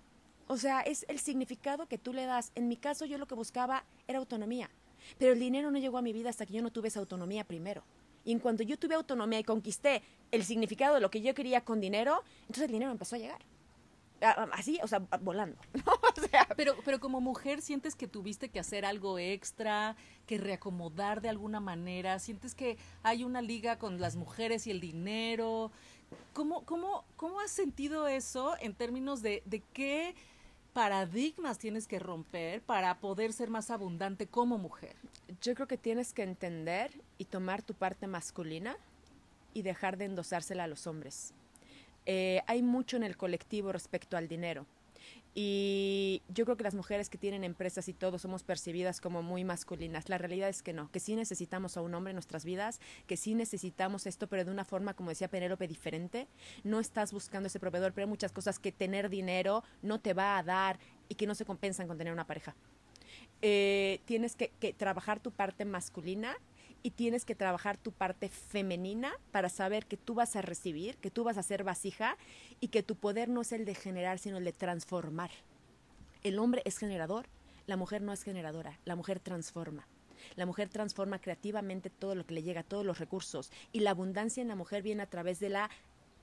O sea, es el significado que tú le das. En mi caso yo lo que buscaba era autonomía, pero el dinero no llegó a mi vida hasta que yo no tuve esa autonomía primero. Y en cuanto yo tuve autonomía y conquisté el significado de lo que yo quería con dinero, entonces el dinero empezó a llegar así, o sea, volando. O sea, pero, pero como mujer, ¿sientes que tuviste que hacer algo extra, que reacomodar de alguna manera? ¿Sientes que hay una liga con las mujeres y el dinero? ¿Cómo, cómo, cómo has sentido eso en términos de, de qué paradigmas tienes que romper para poder ser más abundante como mujer? Yo creo que tienes que entender y tomar tu parte masculina y dejar de endosársela a los hombres eh, hay mucho en el colectivo respecto al dinero. Y yo creo que las mujeres que tienen empresas y todo somos percibidas como muy masculinas. La realidad es que no, que sí necesitamos a un hombre en nuestras vidas, que sí necesitamos esto, pero de una forma, como decía Penélope, diferente. No estás buscando ese proveedor, pero hay muchas cosas que tener dinero no te va a dar y que no se compensan con tener una pareja. Eh, tienes que, que trabajar tu parte masculina y tienes que trabajar tu parte femenina para saber que tú vas a recibir, que tú vas a ser vasija y que tu poder no es el de generar, sino el de transformar. El hombre es generador, la mujer no es generadora, la mujer transforma. La mujer transforma creativamente todo lo que le llega, todos los recursos. Y la abundancia en la mujer viene a través de la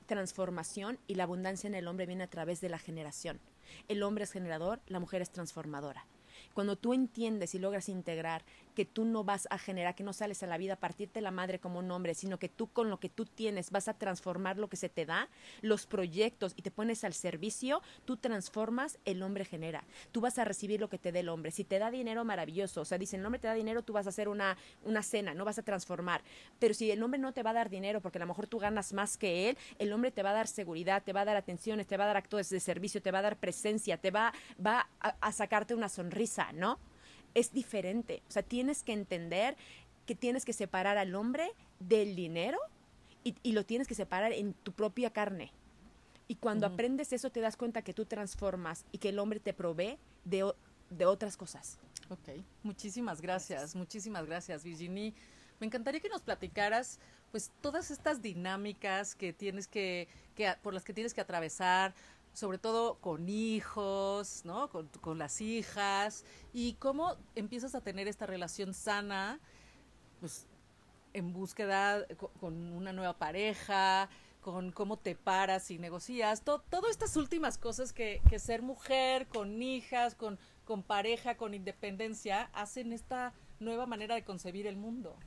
transformación y la abundancia en el hombre viene a través de la generación. El hombre es generador, la mujer es transformadora. Cuando tú entiendes y logras integrar que tú no vas a generar, que no sales a la vida a partirte la madre como un hombre, sino que tú con lo que tú tienes vas a transformar lo que se te da, los proyectos y te pones al servicio, tú transformas, el hombre genera. Tú vas a recibir lo que te dé el hombre. Si te da dinero, maravilloso. O sea, dicen, el hombre te da dinero, tú vas a hacer una, una cena, no vas a transformar. Pero si el hombre no te va a dar dinero porque a lo mejor tú ganas más que él, el hombre te va a dar seguridad, te va a dar atenciones, te va a dar actos de servicio, te va a dar presencia, te va, va a sacarte una sonrisa, ¿no? Es diferente. O sea, tienes que entender que tienes que separar al hombre del dinero y, lo tienes que separar en tu propia carne. Y cuando aprendes eso te das cuenta que tú transformas y que el hombre te provee de, de otras cosas. Ok, muchísimas gracias, muchísimas gracias Virginie me encantaría que nos platicaras pues todas estas dinámicas que tienes que, que por las que tienes que atravesar, sobre todo con hijos, ¿no? Con, las hijas, y cómo empiezas a tener esta relación sana, pues en búsqueda con, con una nueva pareja, con cómo te paras y negocias, to, todas estas últimas cosas que, que, ser mujer, con hijas, con, con pareja, con independencia, hacen esta nueva manera de concebir el mundo.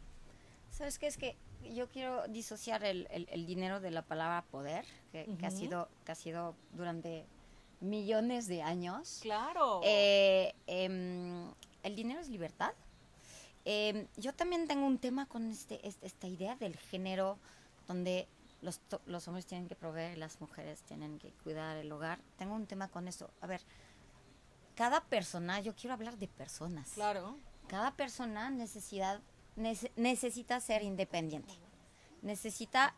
¿Sabes qué? Es que yo quiero disociar el, el, el dinero de la palabra poder, que, uh -huh. que, ha sido, que ha sido durante millones de años. Claro. Eh, eh, el dinero es libertad. Eh, yo también tengo un tema con este, este, esta idea del género, donde los, los hombres tienen que proveer y las mujeres tienen que cuidar el hogar. Tengo un tema con eso. A ver, cada persona, yo quiero hablar de personas. Claro. Cada persona necesidad, nece, necesita ser independiente. Necesita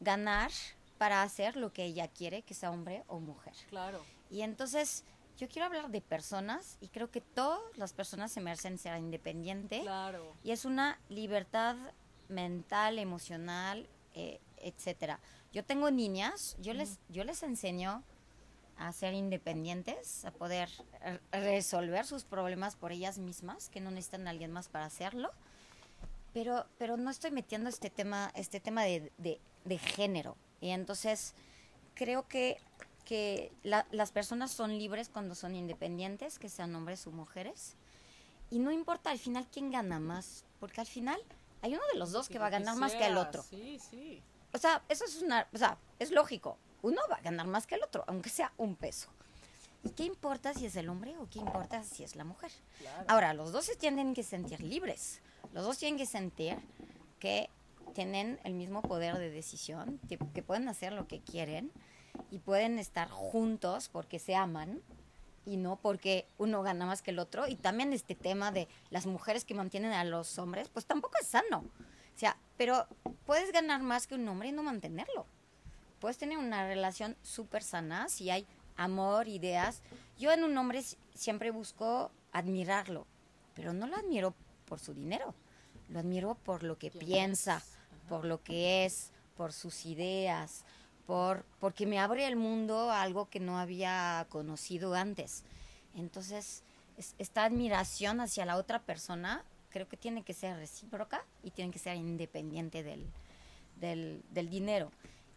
ganar para hacer lo que ella quiere, que sea hombre o mujer. Claro. Y entonces, yo quiero hablar de personas y creo que todas las personas se merecen ser independientes. Claro. Y es una libertad mental, emocional, eh, etcétera. Yo tengo niñas, yo les, yo les enseño a ser independientes, a poder resolver sus problemas por ellas mismas, que no necesitan a alguien más para hacerlo. Pero, pero no estoy metiendo este tema, este tema de, de, de género. Y entonces creo que, que la, las personas son libres cuando son independientes, que sean hombres o mujeres. Y no importa al final quién gana más, porque al final hay uno de los dos que va a ganar más que el otro. Sí, sí. O sea, eso es una, o sea, es lógico. Uno va a ganar más que el otro, aunque sea un peso. ¿Y qué importa si es el hombre o qué importa si es la mujer? Claro. Ahora, los dos se tienen que sentir libres. Los dos tienen que sentir que tienen el mismo poder de decisión, que, pueden hacer lo que quieren y pueden estar juntos porque se aman y no porque uno gana más que el otro. Y también este tema de las mujeres que mantienen a los hombres, pues tampoco es sano. O sea, pero puedes ganar más que un hombre y no mantenerlo. Puedes tener una relación súper sana si hay amor, ideas. Yo en un hombre siempre busco admirarlo, pero no lo admiro por su dinero. Lo admiro por lo que piensa, por lo que es, por sus ideas, por porque me abre el mundo a algo que no había conocido antes. Entonces, es, esta admiración hacia la otra persona creo que tiene que ser recíproca y tiene que ser independiente del, del, del, dinero.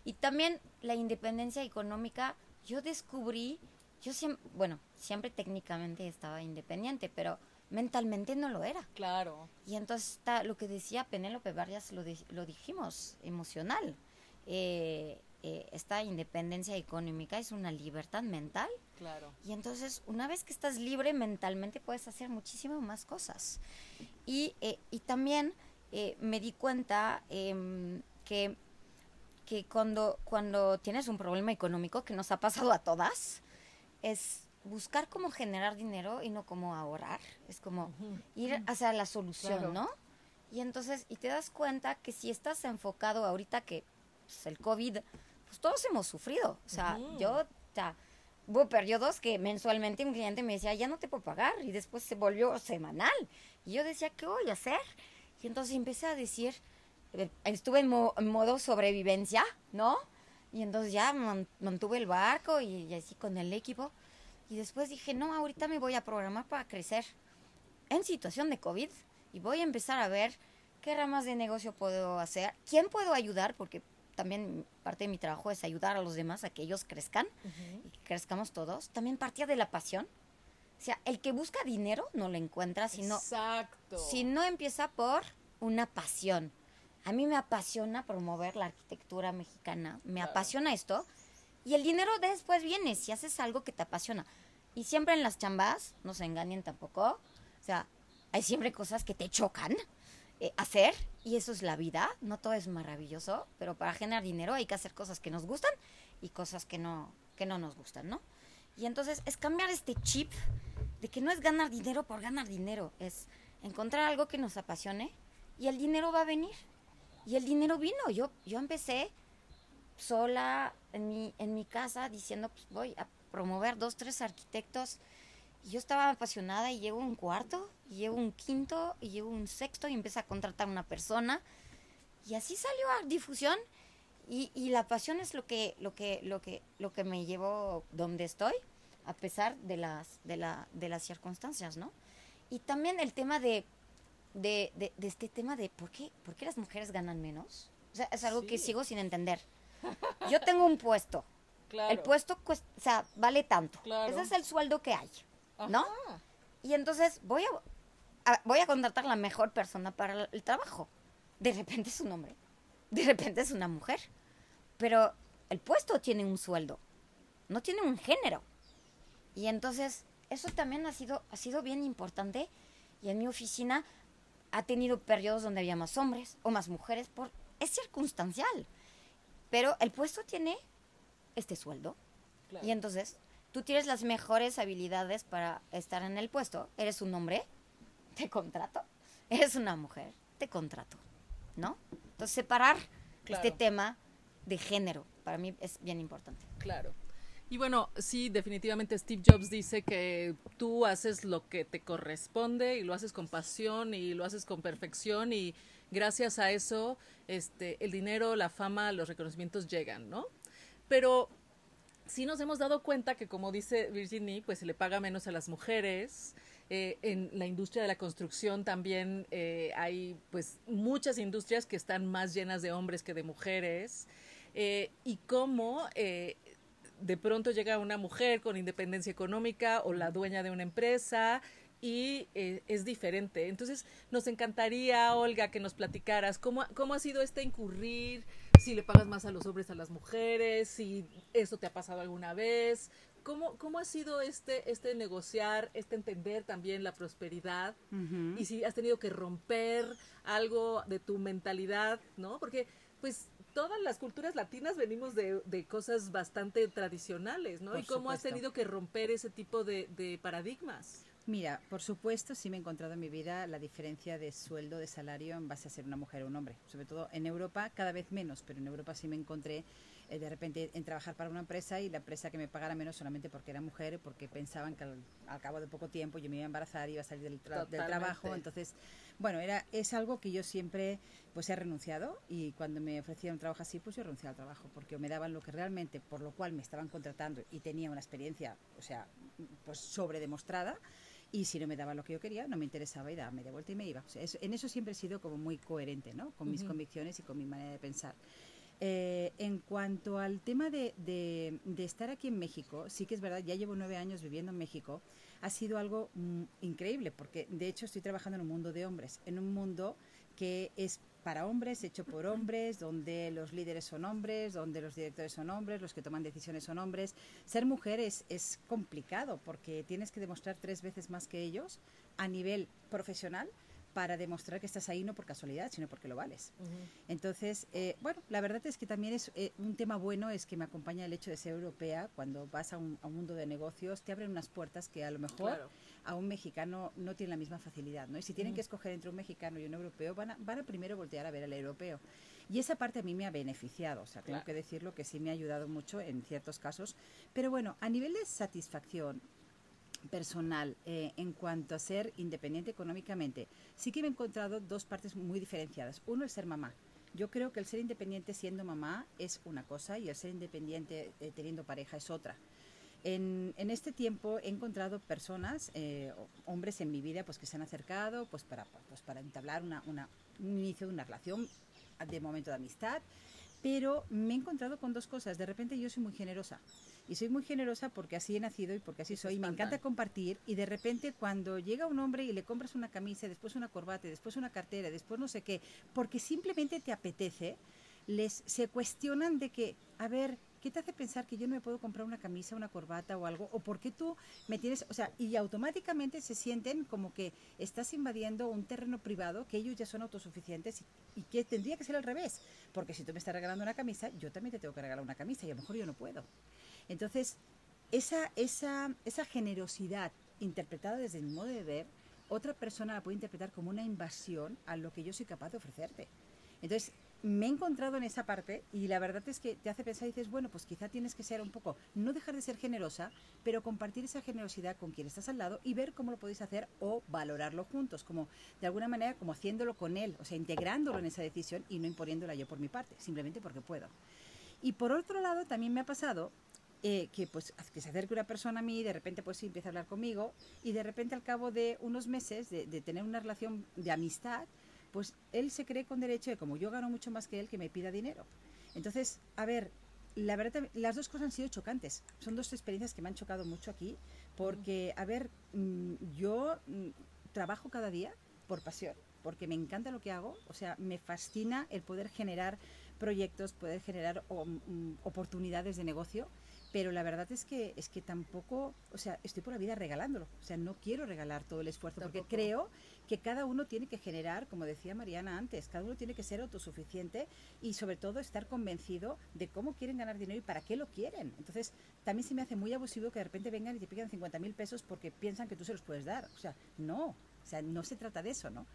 Y también la independencia económica, yo descubrí, yo siempre, bueno, siempre técnicamente estaba independiente, pero mentalmente no lo era. Claro. Y entonces está lo que decía Penélope Vargas, lo, de, lo dijimos, emocional. Eh, eh, esta independencia económica es una libertad mental. Claro. Y entonces, una vez que estás libre mentalmente, puedes hacer muchísimas más cosas. Y, eh, y también eh, me di cuenta eh, que, que cuando, cuando tienes un problema económico, que nos ha pasado a todas, es buscar cómo generar dinero y no cómo ahorrar. Es como ir hacia la solución, claro. ¿no? Y entonces, y te das cuenta que si estás enfocado ahorita que pues, el COVID, pues todos hemos sufrido. O sea, uh -huh. yo, o sea, hubo periodos que mensualmente un cliente me decía, ya no te puedo pagar, y después se volvió semanal. Y yo decía, ¿qué voy a hacer? Y entonces empecé a decir, eh, estuve en, mo en modo sobrevivencia, ¿no? Y entonces ya mantuve el barco y, y así con el equipo. Y después dije, no, ahorita me voy a programar para crecer en situación de COVID y voy a empezar a ver qué ramas de negocio puedo hacer, quién puedo ayudar, porque también parte de mi trabajo es ayudar a los demás a que ellos crezcan uh -huh. y que crezcamos todos. También partía de la pasión. O sea, el que busca dinero no lo encuentra, sino Exacto. si no empieza por una pasión. A mí me apasiona promover la arquitectura mexicana, me apasiona esto y el dinero después viene si haces algo que te apasiona. Y siempre en las chambas, no se engañen tampoco, o sea, hay siempre cosas que te chocan eh, hacer y eso es la vida, no todo es maravilloso, pero para generar dinero hay que hacer cosas que nos gustan y cosas que no, que no nos gustan, ¿no? Y entonces es cambiar este chip de que no es ganar dinero por ganar dinero, es encontrar algo que nos apasione y el dinero va a venir. Y el dinero vino, yo, yo empecé sola en mi, en mi casa diciendo, pues voy a promover dos, tres arquitectos Y yo estaba apasionada y llego un cuarto, y llego un quinto, y llego un sexto y empecé a contratar una persona. Y así salió a difusión. Y, y la pasión es lo que, lo, que, lo, que, lo que me llevó donde estoy, a pesar de las, de la, de las circunstancias, ¿no? Y también el tema de, de, de, de este tema de por qué, por qué las mujeres ganan menos. O sea, es algo que sigo sin entender. Yo tengo un puesto. Claro. El puesto cuesta, o sea, vale tanto. Claro. Ese es el sueldo que hay, ¿no? Ajá. Y entonces voy a, a- voy a contratar la mejor persona para el, el trabajo. De repente es un hombre. De repente es una mujer. Pero el puesto tiene un sueldo. No tiene un género. Y entonces eso también ha sido, ha sido bien importante. Y en mi oficina ha tenido periodos donde había más hombres o más mujeres. Por, es circunstancial. Pero el puesto tiene este sueldo. Claro. Y entonces, tú tienes las mejores habilidades para estar en el puesto. Eres un hombre, te contrato. Eres una mujer, te contrato. ¿No? Entonces, separar Claro. este tema de género para mí es bien importante. Claro. Y bueno, sí, definitivamente Steve Jobs dice que tú haces lo que te corresponde y lo haces con pasión y lo haces con perfección y gracias a eso este el dinero, la fama, los reconocimientos llegan, ¿no? Pero sí nos hemos dado cuenta que como dice Virginie, pues se le paga menos a las mujeres. Eh, en la industria de la construcción también eh, hay pues muchas industrias que están más llenas de hombres que de mujeres. Eh, y cómo de pronto llega una mujer con independencia económica o la dueña de una empresa y eh, es diferente. Entonces, nos encantaría, Olga, que nos platicaras cómo, cómo ha sido este incurrir, si le pagas más a los hombres a las mujeres, si eso te ha pasado alguna vez. ¿Cómo, cómo ha sido este, este negociar, este entender también la prosperidad? Y si has tenido que romper algo de tu mentalidad, ¿no? Porque, pues, todas las culturas latinas venimos de, de cosas bastante tradicionales, ¿no? Por y cómo has tenido que romper ese tipo de, de paradigmas. Mira, por supuesto, sí me he encontrado en mi vida la diferencia de sueldo, de salario en base a ser una mujer o un hombre. Sobre todo en Europa, cada vez menos, pero en Europa sí me encontré eh, de repente en trabajar para una empresa y la empresa que me pagara menos solamente porque era mujer, porque pensaban que al, al cabo de poco tiempo yo me iba a embarazar y iba a salir del, tra- del trabajo. Entonces, bueno, era es algo que yo siempre pues he renunciado y cuando me ofrecían un trabajo así, pues yo renunciaba al trabajo porque me daban lo que realmente, por lo cual me estaban contratando y tenía una experiencia, o sea, pues sobredemostrada y si no me daban lo que yo quería, no me interesaba y daba media vuelta y me iba. O sea, eso- en eso siempre he sido como muy coherente, ¿no? Con mis convicciones y con mi manera de pensar. Eh, en cuanto al tema de, de- de estar aquí en México, sí que es verdad, ya llevo nueve años viviendo en México, ha sido algo mm, increíble, porque de hecho estoy trabajando en un mundo de hombres, en un mundo que es para hombres, hecho por hombres, donde los líderes son hombres, donde los directores son hombres, los que toman decisiones son hombres. Ser mujer es, es complicado porque tienes que demostrar tres veces más que ellos a nivel profesional para demostrar que estás ahí no por casualidad, sino porque lo vales. Entonces, eh, bueno, la verdad es que también es eh, un tema bueno, es que me acompaña el hecho de ser europea. Cuando vas a un, a un mundo de negocios, te abren unas puertas que a lo mejor Claro. A un mexicano no tiene la misma facilidad, ¿no? Y si tienen que escoger entre un mexicano y un europeo, van a, van a primero voltear a ver al europeo. Y esa parte a mí me ha beneficiado, o sea, tengo Claro. que decirlo que sí me ha ayudado mucho en ciertos casos. Pero bueno, a nivel de satisfacción, personal eh, en cuanto a ser independiente económicamente, sí que me he encontrado dos partes muy diferenciadas. Uno, el ser mamá. Yo creo que el ser independiente siendo mamá es una cosa y el ser independiente eh, teniendo pareja es otra. En, en este tiempo he encontrado personas, eh, hombres en mi vida, pues que se han acercado pues para, pues, para entablar una, una- un inicio de una relación de momento de amistad, pero me he encontrado con dos cosas. De repente yo soy muy generosa. Y soy muy generosa porque así he nacido y porque así soy. Me encanta compartir. Y de repente cuando llega un hombre y le compras una camisa, después una corbata, después una cartera, después no sé qué, porque simplemente te apetece, les se cuestionan de que, a ver, ¿qué te hace pensar que yo no me puedo comprar una camisa, una corbata o algo? ¿O por qué tú me tienes, o sea, y automáticamente se sienten como que estás invadiendo un terreno privado, que ellos ya son autosuficientes y, que tendría que ser al revés? Porque si tú me estás regalando una camisa, yo también te tengo que regalar una camisa y a lo mejor yo no puedo. Entonces, esa, esa, esa generosidad interpretada desde mi modo de ver, otra persona la puede interpretar como una invasión a lo que yo soy capaz de ofrecerte. Entonces, me he encontrado en esa parte y la verdad es que te hace pensar y dices, bueno, pues quizá tienes que ser un poco, no dejar de ser generosa, pero compartir esa generosidad con quien estás al lado y ver cómo lo podéis hacer o valorarlo juntos, como de alguna manera como haciéndolo con él, o sea, integrándolo en esa decisión y no imponiéndola yo por mi parte, simplemente porque puedo. Y por otro lado, también me ha pasado eh, que pues que se acerque una persona a mí y de repente pues sí empieza a hablar conmigo y de repente al cabo de unos meses de, de tener una relación de amistad, pues él se cree con derecho de como yo gano mucho más que él que me pida dinero. Entonces, a ver, la verdad, las dos cosas han sido chocantes. Son dos experiencias que me han chocado mucho aquí, porque, a ver, mm, yo mm, trabajo cada día por pasión, porque me encanta lo que hago, o sea, me fascina el poder generar proyectos, poder generar mm, oportunidades de negocio pero la verdad es que es que tampoco, o sea, estoy por la vida regalándolo, o sea, no quiero regalar todo el esfuerzo porque creo que cada uno tiene que generar, como decía Mariana antes, cada uno tiene que ser autosuficiente y sobre todo estar convencido de cómo quieren ganar dinero y para qué lo quieren. Entonces, también se me hace muy abusivo que de repente vengan y te pidan 50 mil pesos porque piensan que tú se los puedes dar. O sea, no, o sea, no se trata de eso, ¿no?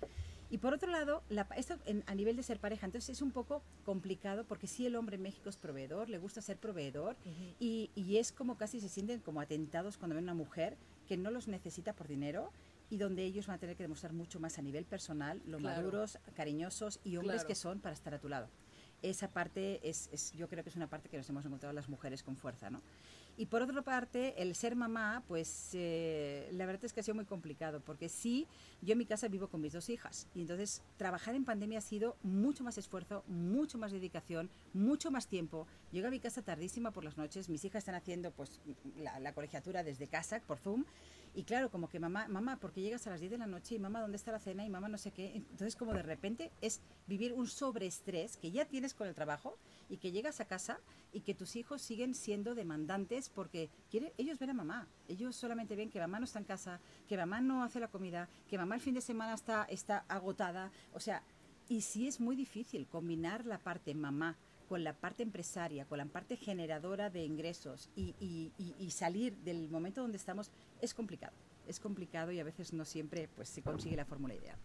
Y por otro lado, esto a nivel de ser pareja, entonces es un poco complicado porque sí el hombre en México es proveedor, le gusta ser proveedor y, y, es como casi se sienten como atentados cuando ven una mujer que no los necesita por dinero y donde ellos van a tener que demostrar mucho más a nivel personal, lo maduros, cariñosos y hombres que son para estar a tu lado. Esa parte es, es, yo creo que es una parte que nos hemos encontrado las mujeres con fuerza, ¿no? Y por otra parte, el ser mamá, pues eh, la verdad es que ha sido muy complicado, porque sí, yo en mi casa vivo con mis dos hijas, y entonces trabajar en pandemia ha sido mucho más esfuerzo, mucho más dedicación, mucho más tiempo. Llego a mi casa tardísima por las noches, mis hijas están haciendo pues la, la colegiatura desde casa, por Zoom, y claro, como que mamá, mamá, porque llegas a las 10 de la noche y mamá, ¿dónde está la cena? Y mamá, no sé qué. Entonces, como de repente es vivir un sobreestrés que ya tienes con el trabajo y que llegas a casa y que tus hijos siguen siendo demandantes porque quiere, ellos ven a mamá. Ellos solamente ven que mamá no está en casa, que mamá no hace la comida, que mamá el fin de semana está, está agotada. O sea, y sí es muy difícil combinar la parte mamá con la parte empresaria, con la parte generadora de ingresos y, salir del momento donde estamos es complicado. Es complicado y a veces no siempre pues, se consigue la fórmula ideal.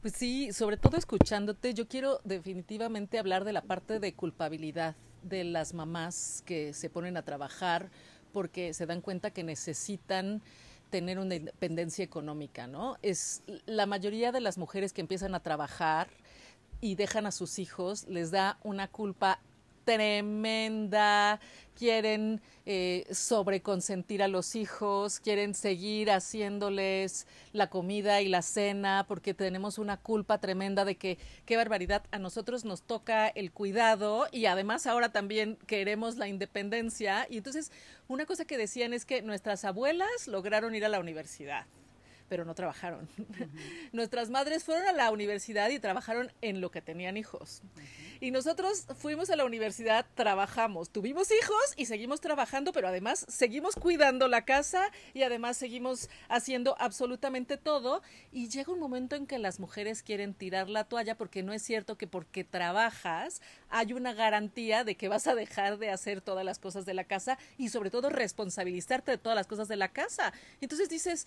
Pues sí, sobre todo escuchándote, yo quiero definitivamente hablar de la parte de culpabilidad de las mamás que se ponen a trabajar porque se dan cuenta que necesitan tener una independencia económica, ¿no? Es la mayoría de las mujeres que empiezan a trabajar y dejan a sus hijos, les da una culpa tremenda, quieren eh, sobreconsentir a los hijos, quieren seguir haciéndoles la comida y la cena, porque tenemos una culpa tremenda de que, qué barbaridad, a nosotros nos toca el cuidado y además ahora también queremos la independencia. Y entonces, una cosa que decían es que nuestras abuelas lograron ir a la universidad pero no trabajaron. Nuestras madres fueron a la universidad y trabajaron en lo que tenían hijos. Y nosotros fuimos a la universidad, trabajamos, tuvimos hijos y seguimos trabajando, pero además seguimos cuidando la casa y además seguimos haciendo absolutamente todo. Y llega un momento en que las mujeres quieren tirar la toalla porque no es cierto que porque trabajas hay una garantía de que vas a dejar de hacer todas las cosas de la casa y sobre todo responsabilizarte de todas las cosas de la casa. Entonces dices,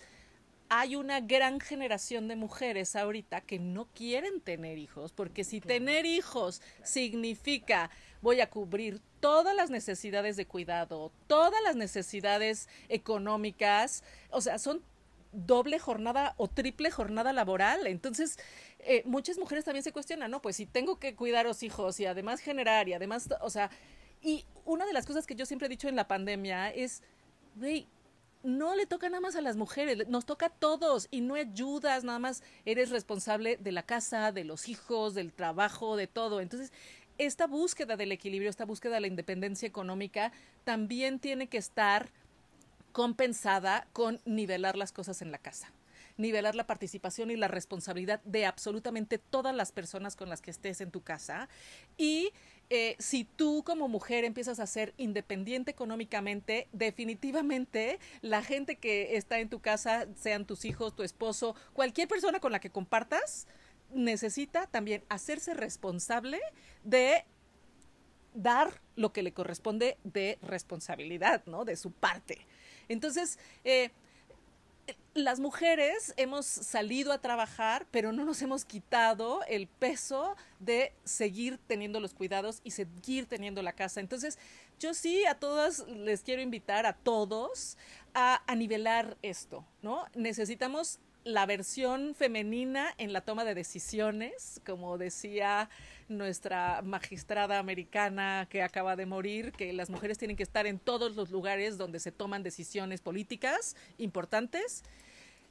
hay una gran generación de mujeres ahorita que no quieren tener hijos, porque si tener hijos significa voy a cubrir todas las necesidades de cuidado, todas las necesidades económicas, o sea, son doble jornada o triple jornada laboral. Entonces, eh, muchas mujeres también se cuestionan, ¿no? Pues si tengo que cuidar a los hijos y además generar y además, o sea, y una de las cosas que yo siempre he dicho en la pandemia es, güey, no le toca nada más a las mujeres, nos toca a todos y no ayudas, nada más eres responsable de la casa, de los hijos, del trabajo, de todo. Entonces, esta búsqueda del equilibrio, esta búsqueda de la independencia económica también tiene que estar compensada con nivelar las cosas en la casa nivelar la participación y la responsabilidad de absolutamente todas las personas con las que estés en tu casa y eh, si tú como mujer empiezas a ser independiente económicamente, definitivamente la gente que está en tu casa, sean tus hijos, tu esposo, cualquier persona con la que compartas, necesita también hacerse responsable de dar lo que le corresponde de responsabilidad, ¿no? De su parte. Entonces, eh, las mujeres hemos salido a trabajar, pero no nos hemos quitado el peso de seguir teniendo los cuidados y seguir teniendo la casa. Entonces, yo sí a todas les quiero invitar, a todos, a, a nivelar esto, ¿no? Necesitamos la versión femenina en la toma de decisiones, como decía nuestra magistrada americana que acaba de morir, que las mujeres tienen que estar en todos los lugares donde se toman decisiones políticas importantes.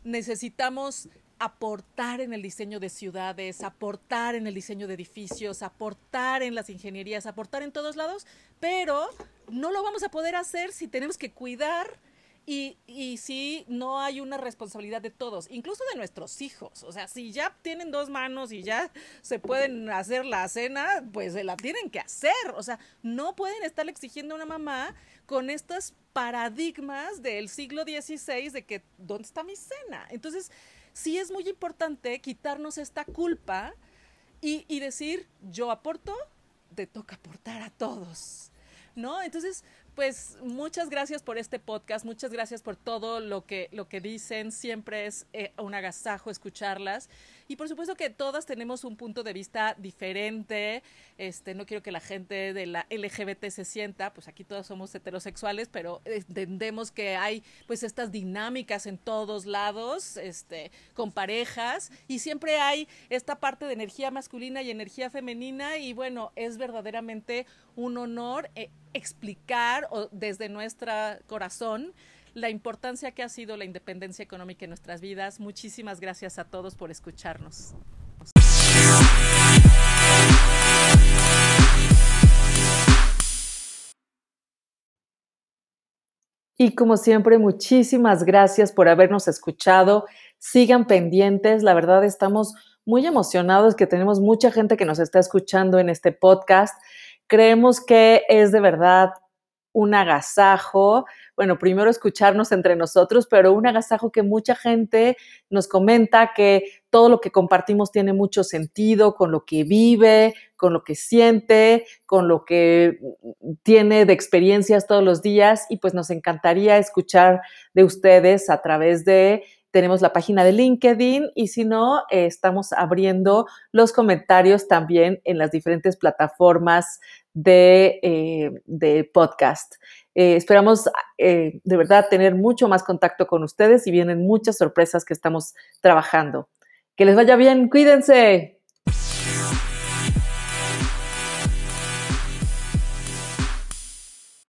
Necesitamos aportar en el diseño de ciudades, aportar en el diseño de edificios, aportar en las ingenierías, aportar en todos lados, pero no lo vamos a poder hacer si tenemos que cuidar y, y si no hay una responsabilidad de todos, incluso de nuestros hijos. O sea, si ya tienen dos manos y ya se pueden hacer la cena, pues se la tienen que hacer. O sea, no pueden estar exigiendo a una mamá con estos paradigmas del siglo XVI de que, ¿dónde está mi cena? Entonces, sí es muy importante quitarnos esta culpa y, y decir, yo aporto, te toca aportar a todos. ¿No? Entonces, pues muchas gracias por este podcast, muchas gracias por todo lo que, lo que dicen, siempre es eh, un agasajo escucharlas y por supuesto que todas tenemos un punto de vista diferente, este, no quiero que la gente de la LGBT se sienta, pues aquí todos somos heterosexuales, pero entendemos que hay pues estas dinámicas en todos lados, este, con parejas y siempre hay esta parte de energía masculina y energía femenina y bueno, es verdaderamente un honor eh, explicar o, desde nuestro corazón la importancia que ha sido la independencia económica en nuestras vidas. Muchísimas gracias a todos por escucharnos. Y como siempre, muchísimas gracias por habernos escuchado. Sigan pendientes. La verdad, estamos muy emocionados que tenemos mucha gente que nos está escuchando en este podcast. Creemos que es de verdad un agasajo, bueno, primero escucharnos entre nosotros, pero un agasajo que mucha gente nos comenta que todo lo que compartimos tiene mucho sentido con lo que vive, con lo que siente, con lo que tiene de experiencias todos los días y pues nos encantaría escuchar de ustedes a través de tenemos la página de LinkedIn y si no, eh, estamos abriendo los comentarios también en las diferentes plataformas de, eh, podcast. Eh, esperamos de verdad tener mucho más contacto con ustedes y vienen muchas sorpresas que estamos trabajando. Que les vaya bien, cuídense.